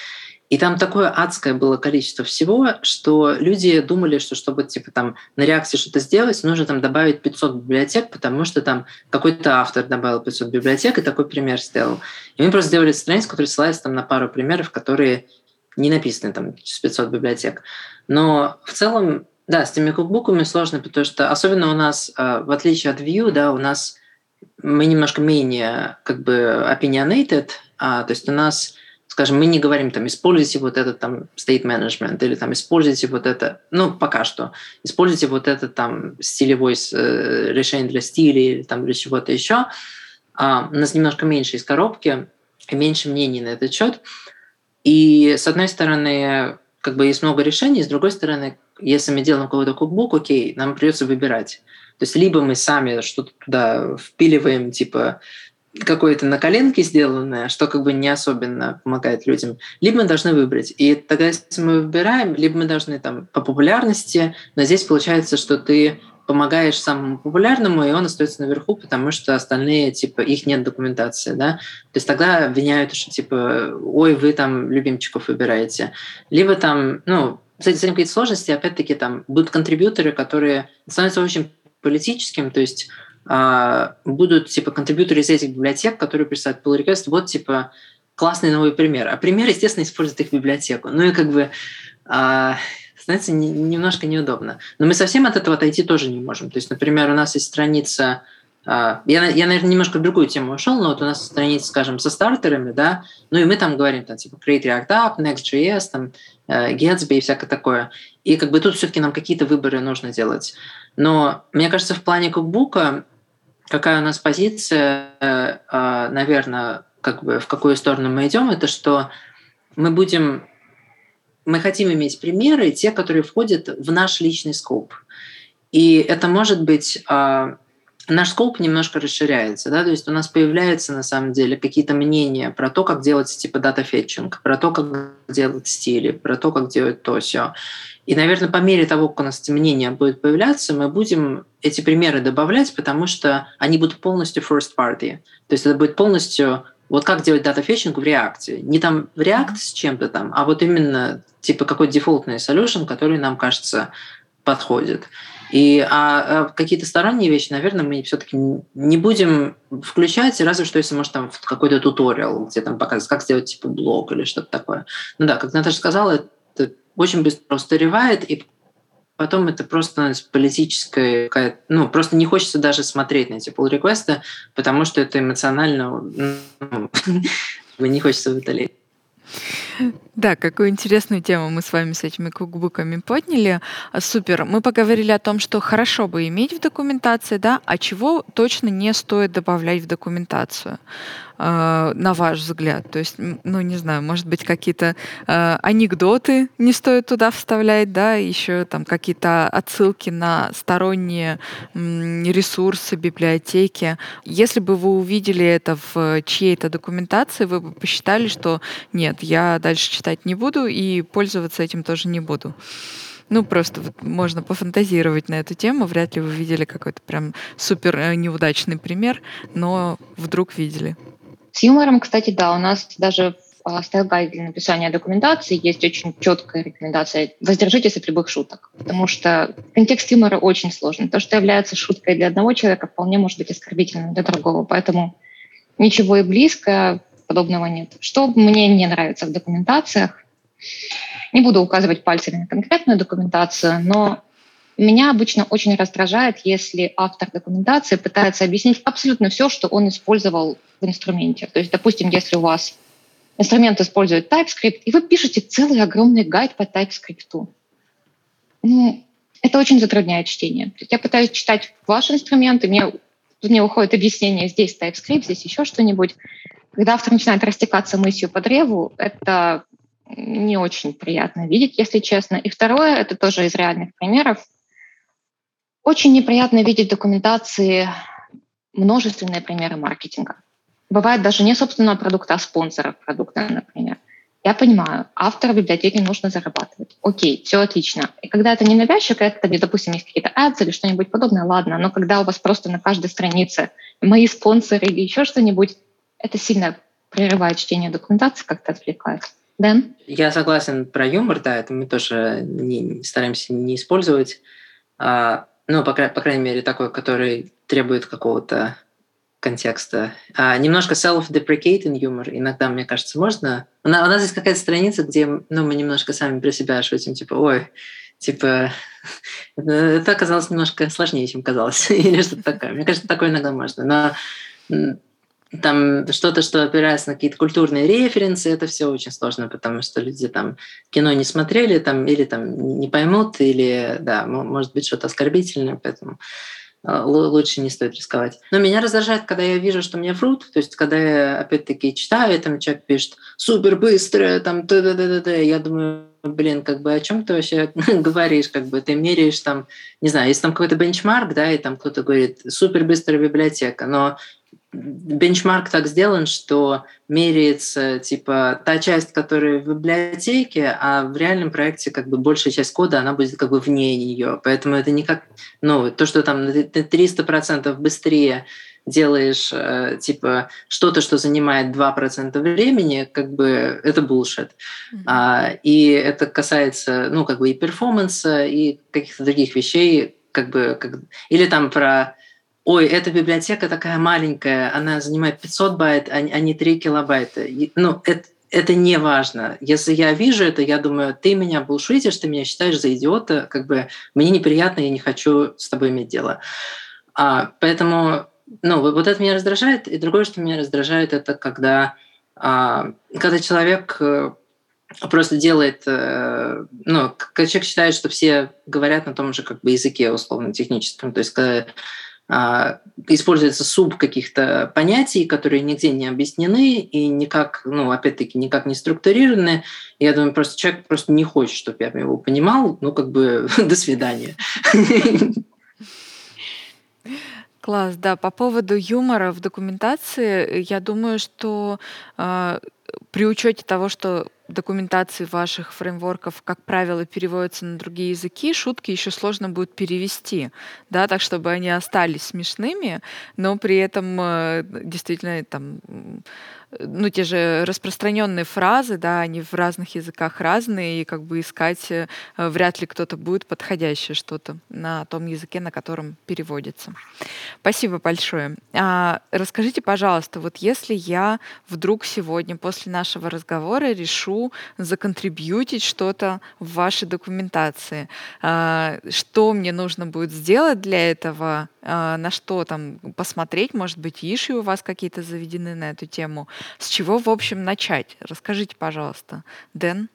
И там такое адское было количество всего, что люди думали, что чтобы типа там на реакции что-то сделать, нужно там добавить 500 библиотек, потому что там какой-то автор добавил 500 библиотек и такой пример сделал. И мы просто сделали страницу, которая ссылается там на пару примеров, которые не написаны там с 500 библиотек. Но в целом да, с теми кукбуками сложно, потому что особенно у нас, а, в отличие от Vue, да, у нас мы немножко менее как бы opinionated, а, то есть у нас, скажем, мы не говорим там используйте вот этот там state management или там используйте вот это, ну пока что, используйте вот это там стилевое э, решение для стиля или там для чего-то еще. А, у нас немножко меньше из коробки меньше мнений на этот счет. И с одной стороны, как бы есть много решений, с другой стороны, если мы делаем какой-то кукбук, окей, нам придется выбирать. То есть либо мы сами что-то туда впиливаем, типа какое-то на коленке сделанное, что как бы не особенно помогает людям, либо мы должны выбрать. И тогда, если мы выбираем, либо мы должны там по популярности, но здесь получается, что ты помогаешь самому популярному, и он остается наверху, потому что остальные, типа, их нет документации, да. То есть тогда обвиняют, что, типа, ой, вы там любимчиков выбираете. Либо там, ну, с этим какие-то сложности, опять-таки, там будут контрибьюторы, которые становятся очень политическим, то есть а, будут типа контрибьюторы из этих библиотек, которые присылают pull request, вот типа классный новый пример. А пример, естественно, использует их библиотеку. Ну и как бы а, становится не, немножко неудобно. Но мы совсем от этого отойти тоже не можем. То есть, например, у нас есть страница а, я, я, наверное, немножко в другую тему ушел, но вот у нас страница, скажем, со стартерами, да, ну и мы там говорим, там, типа, Create React App, Next.js, там, э, Gatsby и всякое такое. И как бы тут все-таки нам какие-то выборы нужно делать. Но мне кажется, в плане кукбука какая у нас позиция, э, а, наверное, как бы в какую сторону мы идем, это что мы будем, мы хотим иметь примеры, те, которые входят в наш личный скоп. И это может быть а, наш скоп немножко расширяется, да, то есть у нас появляются на самом деле какие-то мнения про то, как делать типа дата фетчинг, про то, как делать стили, про то, как делать то все. И, наверное, по мере того, как у нас эти мнения будут появляться, мы будем эти примеры добавлять, потому что они будут полностью first party. То есть это будет полностью вот как делать дата фетчинг в React. Не там в React с чем-то там, а вот именно типа какой-то дефолтный solution, который нам кажется подходит. И а, а какие-то сторонние вещи, наверное, мы все-таки не будем включать, разве что если, может, там какой-то туториал, где там показывают, как сделать типа блог или что-то такое. Ну да, как Наташа сказала, это очень быстро устаревает, и потом это просто политическая ну, просто не хочется даже смотреть на эти pull реквесты потому что это эмоционально ну, (laughs) не хочется выдалить. Да, какую интересную тему мы с вами с этими кукбуками подняли. А, супер. Мы поговорили о том, что хорошо бы иметь в документации, да, а чего точно не стоит добавлять в документацию. А, на ваш взгляд? То есть, ну, не знаю, может быть, какие-то э, анекдоты не стоит туда вставлять, да, еще там какие-то отсылки на сторонние м, ресурсы, библиотеки. Если бы вы увидели это в чьей-то документации, вы бы посчитали, что нет, я дальше читать не буду и пользоваться этим тоже не буду. Ну, просто вот можно пофантазировать на эту тему. Вряд ли вы видели какой-то прям супер э, неудачный пример, но вдруг видели. С юмором, кстати, да, у нас даже в style-гайде для написания документации есть очень четкая рекомендация «воздержитесь от любых шуток», потому что контекст юмора очень сложный. То, что является шуткой для одного человека, вполне может быть оскорбительным для другого, поэтому ничего и близко подобного нет. Что мне не нравится в документациях, не буду указывать пальцами на конкретную документацию, но меня обычно очень раздражает, если автор документации пытается объяснить абсолютно все, что он использовал в инструменте. То есть, допустим, если у вас инструмент использует TypeScript, и вы пишете целый огромный гайд по TypeScript. Ну, это очень затрудняет чтение. Я пытаюсь читать ваш инструмент, и мне, мне уходит объяснение, здесь TypeScript, здесь еще что-нибудь. Когда автор начинает растекаться мыслью по древу, это не очень приятно видеть, если честно. И второе, это тоже из реальных примеров, очень неприятно видеть документации множественные примеры маркетинга. Бывает даже не собственного продукта, а спонсоров продукта, например. Я понимаю, автору библиотеки нужно зарабатывать. Окей, все отлично. И когда это не навязчиво, это, допустим, есть какие-то ads или что-нибудь подобное, ладно, но когда у вас просто на каждой странице мои спонсоры или еще что-нибудь, это сильно прерывает чтение документации, как-то отвлекает. Дэн? Я согласен про юмор, да, это мы тоже не, стараемся не использовать. А, ну, по, по крайней мере, такой, который требует какого-то контекста. А, немножко self-deprecating юмор иногда, мне кажется, можно. У нас, у нас есть какая-то страница, где ну, мы немножко сами про себя шутим, типа, ой, типа, это оказалось немножко сложнее, чем казалось, (laughs) или что-то такое. Мне кажется, такое иногда можно. Но там что-то, что опирается на какие-то культурные референсы, это все очень сложно, потому что люди там кино не смотрели, там, или там не поймут, или, да, может быть, что-то оскорбительное, поэтому а, лучше не стоит рисковать. Но меня раздражает, когда я вижу, что мне врут, то есть когда я опять-таки читаю, там человек пишет супер быстро, там да да да да я думаю, блин, как бы о чем ты вообще (laughs) говоришь, как бы ты меряешь там, не знаю, есть там какой-то бенчмарк, да, и там кто-то говорит супер быстрая библиотека, но бенчмарк так сделан, что меряется типа та часть, которая в библиотеке, а в реальном проекте как бы большая часть кода, она будет как бы вне нее. Поэтому это не как, ну, то, что там ты 300% быстрее делаешь э, типа что-то, что занимает 2% времени, как бы это bullshit. Mm-hmm. А, и это касается, ну, как бы и перформанса, и каких-то других вещей, как бы, как... или там про ой, эта библиотека такая маленькая, она занимает 500 байт, а, а не 3 килобайта. Ну, это, это не важно. Если я вижу это, я думаю, ты меня булшитишь, ты меня считаешь за идиота, как бы мне неприятно, я не хочу с тобой иметь дело. А, поэтому, ну, вот это меня раздражает. И другое, что меня раздражает, это когда, а, когда человек э, просто делает, э, ну, когда человек считает, что все говорят на том же как бы языке условно-техническом, то есть когда а, используется суп каких-то понятий, которые нигде не объяснены и никак, ну, опять-таки, никак не структурированы. Я думаю, просто человек просто не хочет, чтобы я его понимал. Ну, как бы, (laughs) до свидания. Класс, да. По поводу юмора в документации, я думаю, что э, при учете того, что документации ваших фреймворков, как правило, переводятся на другие языки, шутки еще сложно будет перевести, да, так чтобы они остались смешными, но при этом э, действительно там ну, те же распространенные фразы, да, они в разных языках разные, и как бы искать э, вряд ли кто-то будет подходящее что-то на том языке, на котором переводится. Спасибо большое. А, расскажите, пожалуйста, вот если я вдруг сегодня после нашего разговора решу законтрибьютить что-то в вашей документации, а, что мне нужно будет сделать для этого, а, на что там посмотреть, может быть, иши у вас какие-то заведены на эту тему, с чего, в общем, начать? Расскажите, пожалуйста. Дэн?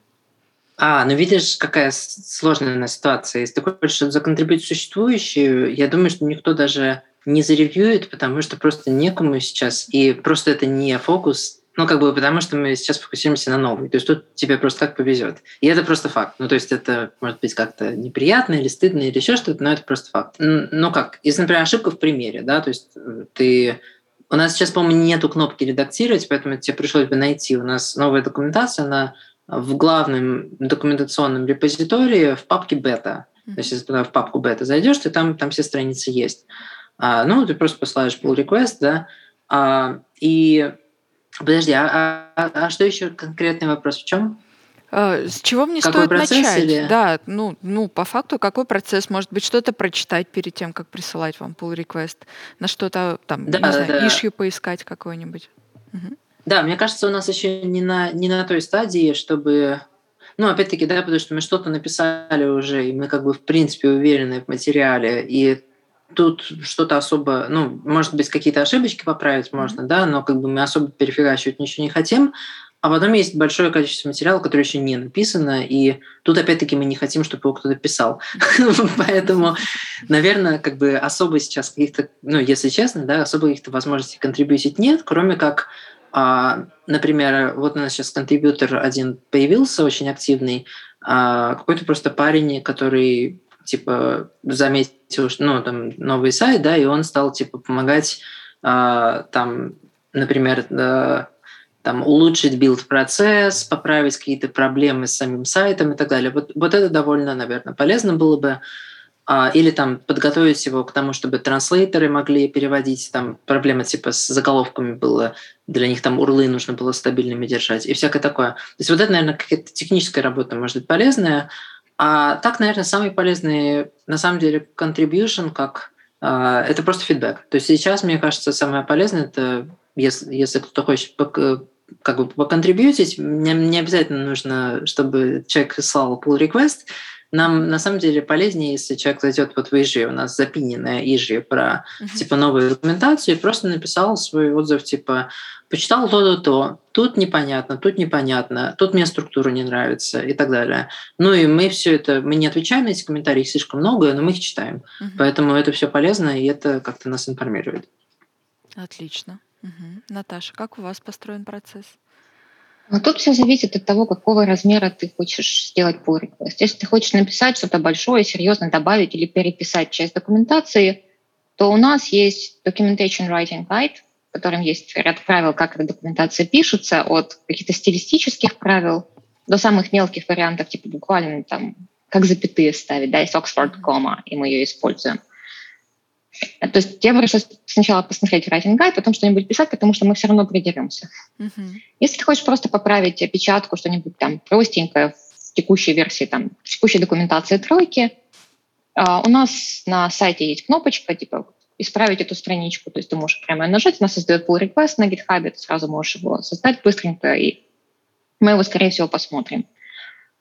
А, ну видишь, какая сложная ситуация. Если ты хочешь законтрибьютить существующую, я думаю, что никто даже не заревьюет, потому что просто некому сейчас, и просто это не фокус, ну, как бы потому что мы сейчас фокусируемся на новый. То есть тут тебе просто так повезет. И это просто факт. Ну, то есть это может быть как-то неприятно или стыдно или еще что-то, но это просто факт. Ну как, если, например, ошибка в примере, да, то есть э, ты у нас сейчас, по-моему, нету кнопки редактировать, поэтому тебе пришлось бы найти. У нас новая документация, она в главном документационном репозитории в папке бета. Mm-hmm. То есть, если туда в папку бета зайдешь, то там, там все страницы есть. А, ну, ты просто посылаешь pull request, да, а, и Подожди, а, а, а что еще конкретный вопрос в чем? А, с чего мне какой стоит процесс начать? Или? Да, ну, ну, по факту, какой процесс? Может быть, что-то прочитать перед тем, как присылать вам pull request, на что-то там, да, не да, знаю, да. issue поискать какой-нибудь. Угу. Да, мне кажется, у нас еще не на, не на той стадии, чтобы... Ну, опять-таки, да, потому что мы что-то написали уже, и мы как бы в принципе уверены в материале, и тут что-то особо, ну, может быть, какие-то ошибочки поправить можно, да, но как бы мы особо перефигачивать ничего не хотим, а потом есть большое количество материала, которое еще не написано, и тут опять-таки мы не хотим, чтобы его кто-то писал. (laughs) Поэтому, наверное, как бы особо сейчас каких-то, ну, если честно, да, особо каких-то возможностей контрибьютить нет, кроме как, а, например, вот у нас сейчас контрибьютор один появился, очень активный, а, какой-то просто парень, который типа заметил, ну, там, новый сайт, да, и он стал, типа, помогать э, там, например, э, там, улучшить билд-процесс, поправить какие-то проблемы с самим сайтом и так далее. Вот, вот это довольно, наверное, полезно было бы. А, или там подготовить его к тому, чтобы транслейтеры могли переводить, там проблема типа с заголовками было, для них там урлы нужно было стабильными держать и всякое такое. То есть вот это, наверное, какая-то техническая работа может быть полезная, а так, наверное, самый полезный, на самом деле, contribution, как э, это просто фидбэк. То есть сейчас, мне кажется, самое полезное, это если, если кто-то хочет как бы поконтрибьютить, не, не обязательно нужно, чтобы человек слал pull request, нам на самом деле полезнее, если человек зайдет вот в ИЖИ, у нас запиненная ИЖИ про uh-huh. типа новую документацию, и просто написал свой отзыв типа почитал то-то, то, тут непонятно, тут непонятно, тут мне структура не нравится и так далее. Ну и мы все это, мы не отвечаем на эти комментарии, их слишком много, но мы их читаем. Uh-huh. Поэтому это все полезно, и это как-то нас информирует. Отлично. Угу. Наташа, как у вас построен процесс? Но тут все зависит от того, какого размера ты хочешь сделать pull request. Если ты хочешь написать что-то большое, серьезно добавить или переписать часть документации, то у нас есть Documentation Writing Guide, в котором есть ряд правил, как эта документация пишется, от каких-то стилистических правил до самых мелких вариантов, типа буквально там, как запятые ставить, да, есть Oxford комма, и мы ее используем. То есть я бы решила сначала посмотреть writing guide, потом что-нибудь писать, потому что мы все равно придеремся. Uh-huh. Если ты хочешь просто поправить опечатку, что-нибудь там простенькое в текущей версии, там, в текущей документации тройки, uh, у нас на сайте есть кнопочка, типа, исправить эту страничку. То есть ты можешь прямо нажать, она создает pull request на GitHub, ты сразу можешь его создать быстренько, и мы его, скорее всего, посмотрим.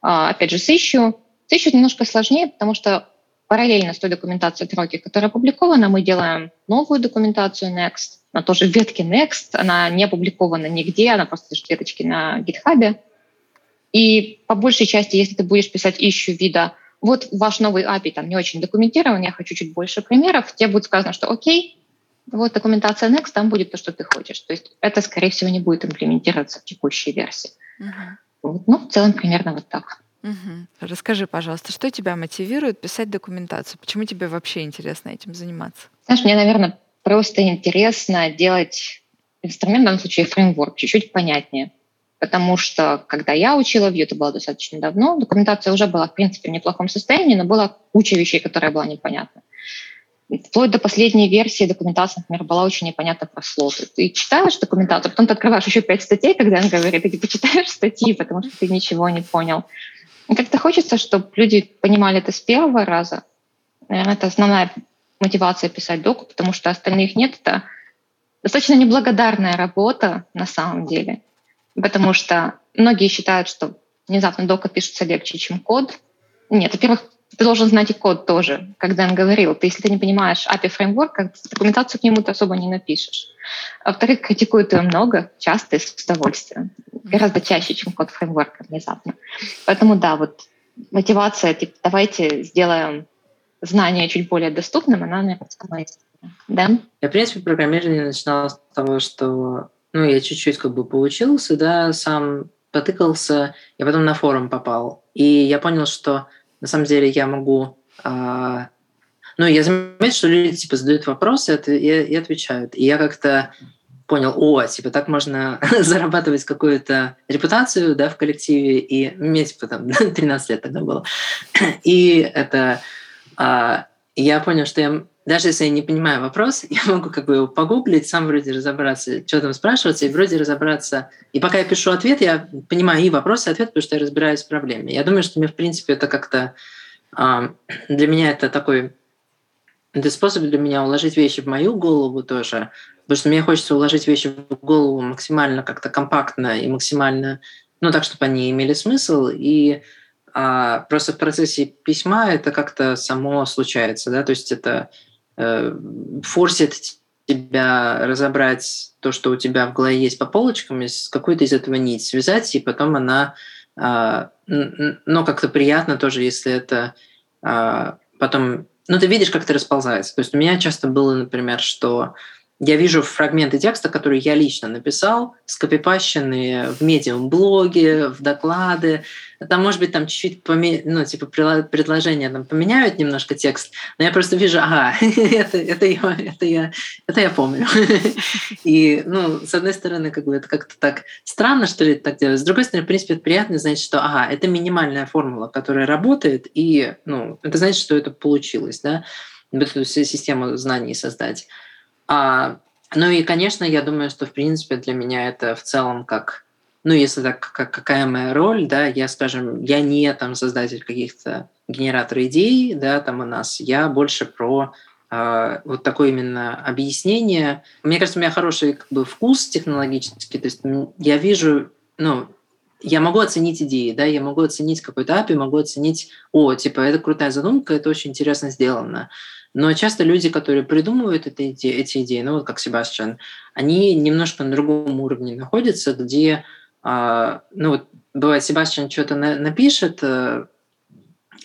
Uh, опять же, с issue. С issue немножко сложнее, потому что параллельно с той документацией Троки, которая опубликована, мы делаем новую документацию Next, она тоже в ветке Next, она не опубликована нигде, она просто лежит веточки на GitHub. И по большей части, если ты будешь писать ищу вида, вот ваш новый API там не очень документирован, я хочу чуть больше примеров, тебе будет сказано, что окей, вот документация Next, там будет то, что ты хочешь. То есть это, скорее всего, не будет имплементироваться в текущей версии. Uh-huh. Вот, ну, в целом примерно вот так. Угу. Расскажи, пожалуйста, что тебя мотивирует писать документацию? Почему тебе вообще интересно этим заниматься? Знаешь, мне, наверное, просто интересно делать инструмент, в данном случае фреймворк, чуть-чуть понятнее. Потому что, когда я учила Vue, это было достаточно давно, документация уже была, в принципе, в неплохом состоянии, но была куча вещей, которые была непонятна. Вплоть до последней версии документация, например, была очень непонятна про слоты. Ты читаешь документацию, потом ты открываешь еще пять статей, когда он говорит, и ты почитаешь статьи, потому что ты ничего не понял. Как-то хочется, чтобы люди понимали это с первого раза. Наверное, это основная мотивация писать доку, потому что остальных нет. Это достаточно неблагодарная работа на самом деле, потому что многие считают, что внезапно дока пишется легче, чем код. Нет, во-первых, ты должен знать и код тоже, как Дэн говорил. Ты, если ты не понимаешь API фреймворк, документацию к нему ты особо не напишешь. А во-вторых, критикуют его много, часто и с удовольствием. Гораздо чаще, чем код фреймворка внезапно. Поэтому да, вот мотивация, типа, давайте сделаем знание чуть более доступным, она, наверное, самая Да? Я, в принципе, программирование начинал с того, что ну, я чуть-чуть как бы поучился, да, сам потыкался, я потом на форум попал. И я понял, что на самом деле я могу... А, ну, я заметил, что люди типа задают вопросы и, и отвечают. И я как-то понял, о, типа так можно (laughs) зарабатывать какую-то репутацию, да, в коллективе, и мне, типа, там, (laughs) 13 лет тогда было. и это... А, я понял, что я даже если я не понимаю вопрос, (laughs) я могу как бы его погуглить, сам вроде разобраться, что там спрашиваться, и вроде разобраться. И пока я пишу ответ, я понимаю и вопрос, и ответ, потому что я разбираюсь в проблеме. Я думаю, что мне, в принципе, это как-то... Э, (clears throat) для меня это такой... Это способ для меня уложить вещи в мою голову тоже, потому что мне хочется уложить вещи в голову максимально как-то компактно и максимально, ну, так, чтобы они имели смысл, и а просто в процессе письма это как-то само случается, да, то есть это форсит тебя разобрать то, что у тебя в голове есть по полочкам, с какой-то из этого нить связать, и потом она, а, ну, как-то приятно тоже, если это а, потом, ну, ты видишь, как это расползается. То есть у меня часто было, например, что я вижу фрагменты текста, которые я лично написал, скопипащенные в медиум-блоге, в доклады. Там, может быть, там чуть-чуть поме... ну, типа предложения там поменяют немножко текст, но я просто вижу, ага, (laughs) это, это, я, это, я, это я помню. (laughs) И, ну, с одной стороны, как бы это как-то так странно, что ли, так делать. С другой стороны, в принципе, это приятно знать, что, ага, это минимальная формула, которая работает, и, ну, это значит, что это получилось, да, эту систему знаний создать. А, ну и, конечно, я думаю, что, в принципе, для меня это в целом как, ну, если так, как, какая моя роль, да, я, скажем, я не там создатель каких-то генератор идей, да, там у нас, я больше про э, вот такое именно объяснение. Мне кажется, у меня хороший как бы вкус технологический, то есть я вижу, ну, я могу оценить идеи, да, я могу оценить какой-то API, могу оценить, о, типа, это крутая задумка, это очень интересно сделано. Но часто люди, которые придумывают это, эти, эти идеи, ну вот как Себастьян, они немножко на другом уровне находятся, где, ну вот бывает, Себастьян что-то на, напишет, э,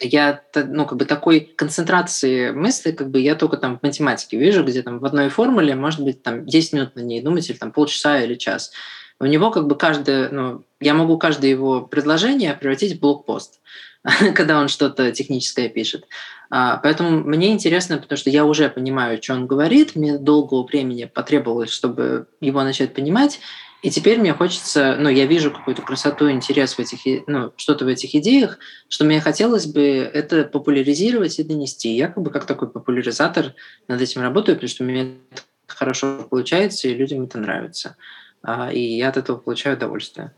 я, ну, как бы такой концентрации мысли, как бы я только там в математике вижу, где там в одной формуле, может быть, там 10 минут на ней думать, или там полчаса или час. У него как бы каждое, ну, я могу каждое его предложение превратить в блокпост. (laughs) когда он что-то техническое пишет. А, поэтому мне интересно, потому что я уже понимаю, что он говорит, мне долгого времени потребовалось, чтобы его начать понимать, и теперь мне хочется, ну, я вижу какую-то красоту, интерес в этих, ну, что-то в этих идеях, что мне хотелось бы это популяризировать и донести. Я как бы как такой популяризатор над этим работаю, потому что у меня это хорошо получается, и людям это нравится. А, и я от этого получаю удовольствие.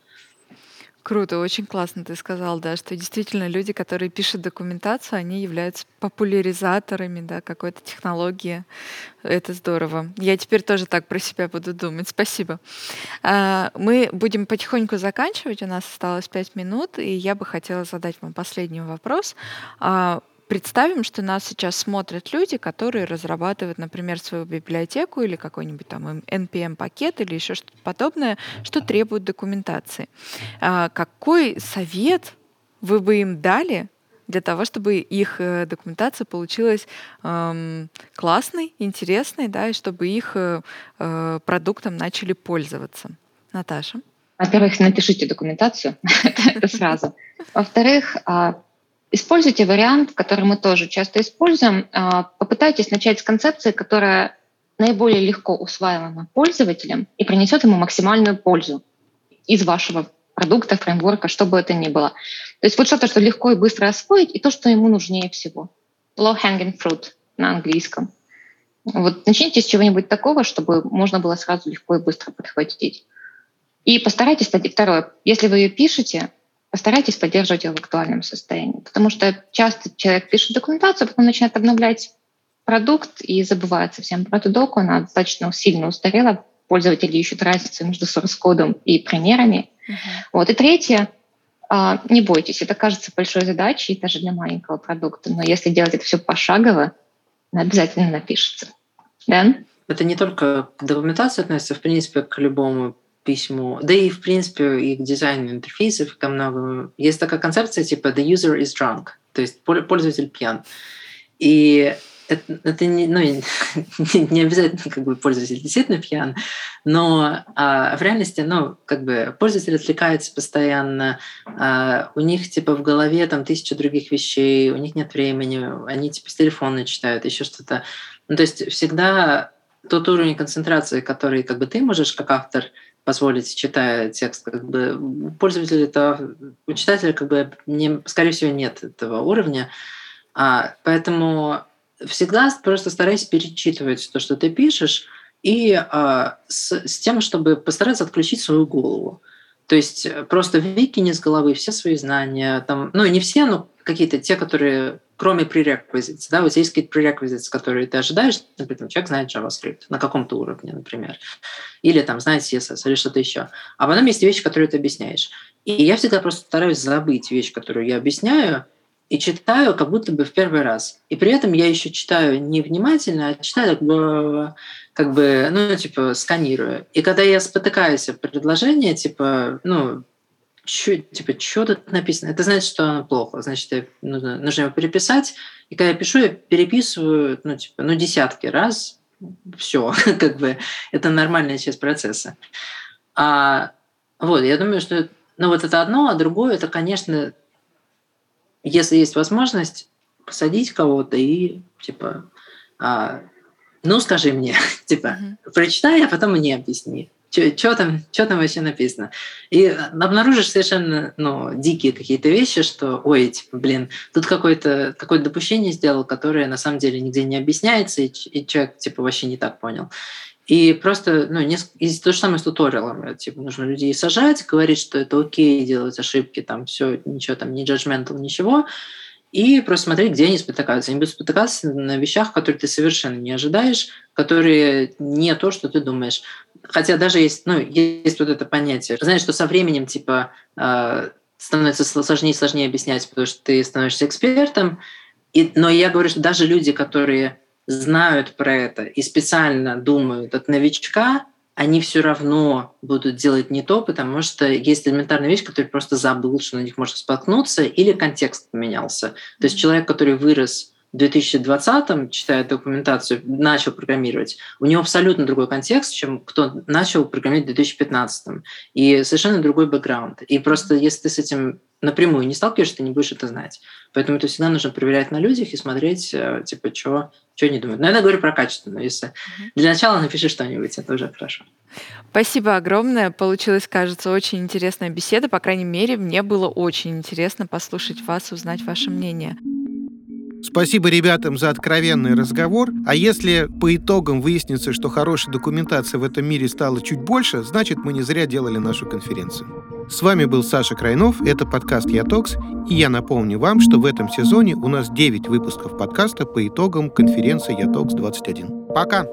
Круто, очень классно ты сказал, да, что действительно люди, которые пишут документацию, они являются популяризаторами, да, какой-то технологии. Это здорово. Я теперь тоже так про себя буду думать. Спасибо. А, мы будем потихоньку заканчивать, у нас осталось пять минут, и я бы хотела задать вам последний вопрос. Представим, что нас сейчас смотрят люди, которые разрабатывают, например, свою библиотеку или какой-нибудь там NPM-пакет или еще что-то подобное, что требует документации. А какой совет вы бы им дали для того, чтобы их э, документация получилась эм, классной, интересной, да, и чтобы их э, э продуктом начали пользоваться. Наташа? Во-первых, напишите документацию, (laughs) сразу. Во-вторых, а, Используйте вариант, который мы тоже часто используем. А, попытайтесь начать с концепции, которая наиболее легко усваиваема пользователем и принесет ему максимальную пользу из вашего продукта, фреймворка, что бы это ни было. То есть вот что-то, что легко и быстро освоить, и то, что ему нужнее всего. Low-hanging fruit на английском. Вот начните с чего-нибудь такого, чтобы можно было сразу легко и быстро подхватить. И постарайтесь, второе, если вы ее пишете, постарайтесь поддерживать его в актуальном состоянии. Потому что часто человек пишет документацию, потом начинает обновлять продукт и забывает совсем про эту доку. Она достаточно сильно устарела. Пользователи ищут разницу между source-кодом и примерами. Uh-huh. Вот. И третье, а, не бойтесь, это кажется большой задачей даже для маленького продукта, но если делать это все пошагово, обязательно напишется. Да? Это не только к документации относится, в принципе, к любому письму, да и, в принципе, и к дизайну интерфейсов, ко многому. Есть такая концепция типа «the user is drunk», то есть пользователь пьян. И это, это не, ну, (laughs) не обязательно как бы пользователь действительно пьян, но а, в реальности, ну, как бы пользователь отвлекается постоянно, а, у них типа в голове там тысяча других вещей, у них нет времени, они типа с телефона читают, еще что-то. Ну, то есть всегда тот уровень концентрации, который как бы ты можешь как автор позволить, читая текст, как бы у пользователя это у читателя как бы не, скорее всего нет этого уровня, а, поэтому всегда просто старайся перечитывать то, что ты пишешь, и а, с, с тем, чтобы постараться отключить свою голову. То есть просто выкини с головы все свои знания, там, ну не все, но какие-то те, которые кроме prerequisites, да, вот здесь какие-то prerequisites, которые ты ожидаешь, например, человек знает JavaScript на каком-то уровне, например, или там знает CSS или что-то еще. А потом есть вещи, которые ты объясняешь. И я всегда просто стараюсь забыть вещь, которую я объясняю, и читаю как будто бы в первый раз. И при этом я еще читаю не внимательно, а читаю как как бы, ну, типа, сканирую. И когда я спотыкаюсь в предложении, типа, ну, чё, типа, что тут написано? Это значит, что оно плохо. Значит, нужно, нужно его переписать. И когда я пишу, я переписываю, ну, типа, ну, десятки раз. Все, (laughs) как бы, это нормальная часть процесса. А, вот, я думаю, что, ну, вот это одно, а другое, это, конечно, если есть возможность, посадить кого-то и, типа, а, ну, скажи мне, (laughs) типа, mm-hmm. прочитай, а потом мне объясни что там, что там вообще написано. И обнаружишь совершенно ну, дикие какие-то вещи, что, ой, типа, блин, тут какое-то какое допущение сделал, которое на самом деле нигде не объясняется, и, и человек типа вообще не так понял. И просто, ну, и то же самое с туториалом. Типа, нужно людей сажать, говорить, что это окей, делать ошибки, там все, ничего там, не judgmental, ничего и просто смотреть, где они спотыкаются. Они будут спотыкаться на вещах, которые ты совершенно не ожидаешь, которые не то, что ты думаешь. Хотя даже есть, ну, есть вот это понятие. Знаешь, что со временем, типа, э, становится сложнее и сложнее объяснять, потому что ты становишься экспертом. И, но я говорю, что даже люди, которые знают про это и специально думают от новичка, они все равно будут делать не то, потому что есть элементарная вещь, которую просто забыл, что на них можно споткнуться, или контекст поменялся. То есть человек, который вырос в 2020 читает документацию, начал программировать, у него абсолютно другой контекст, чем кто начал программировать в 2015. И совершенно другой бэкграунд. И просто если ты с этим напрямую не сталкиваешься, ты не будешь это знать. Поэтому это всегда нужно проверять на людях и смотреть, э, типа, что они думают. Но я говорю про качество. Но если для начала напиши что-нибудь, это уже хорошо. Спасибо огромное. Получилась, кажется, очень интересная беседа. По крайней мере, мне было очень интересно послушать вас, узнать ваше мнение. Спасибо ребятам за откровенный разговор. А если по итогам выяснится, что хорошей документации в этом мире стало чуть больше, значит, мы не зря делали нашу конференцию. С вами был Саша Крайнов, это подкаст «Ятокс», и я напомню вам, что в этом сезоне у нас 9 выпусков подкаста по итогам конференции «Ятокс 21». Пока!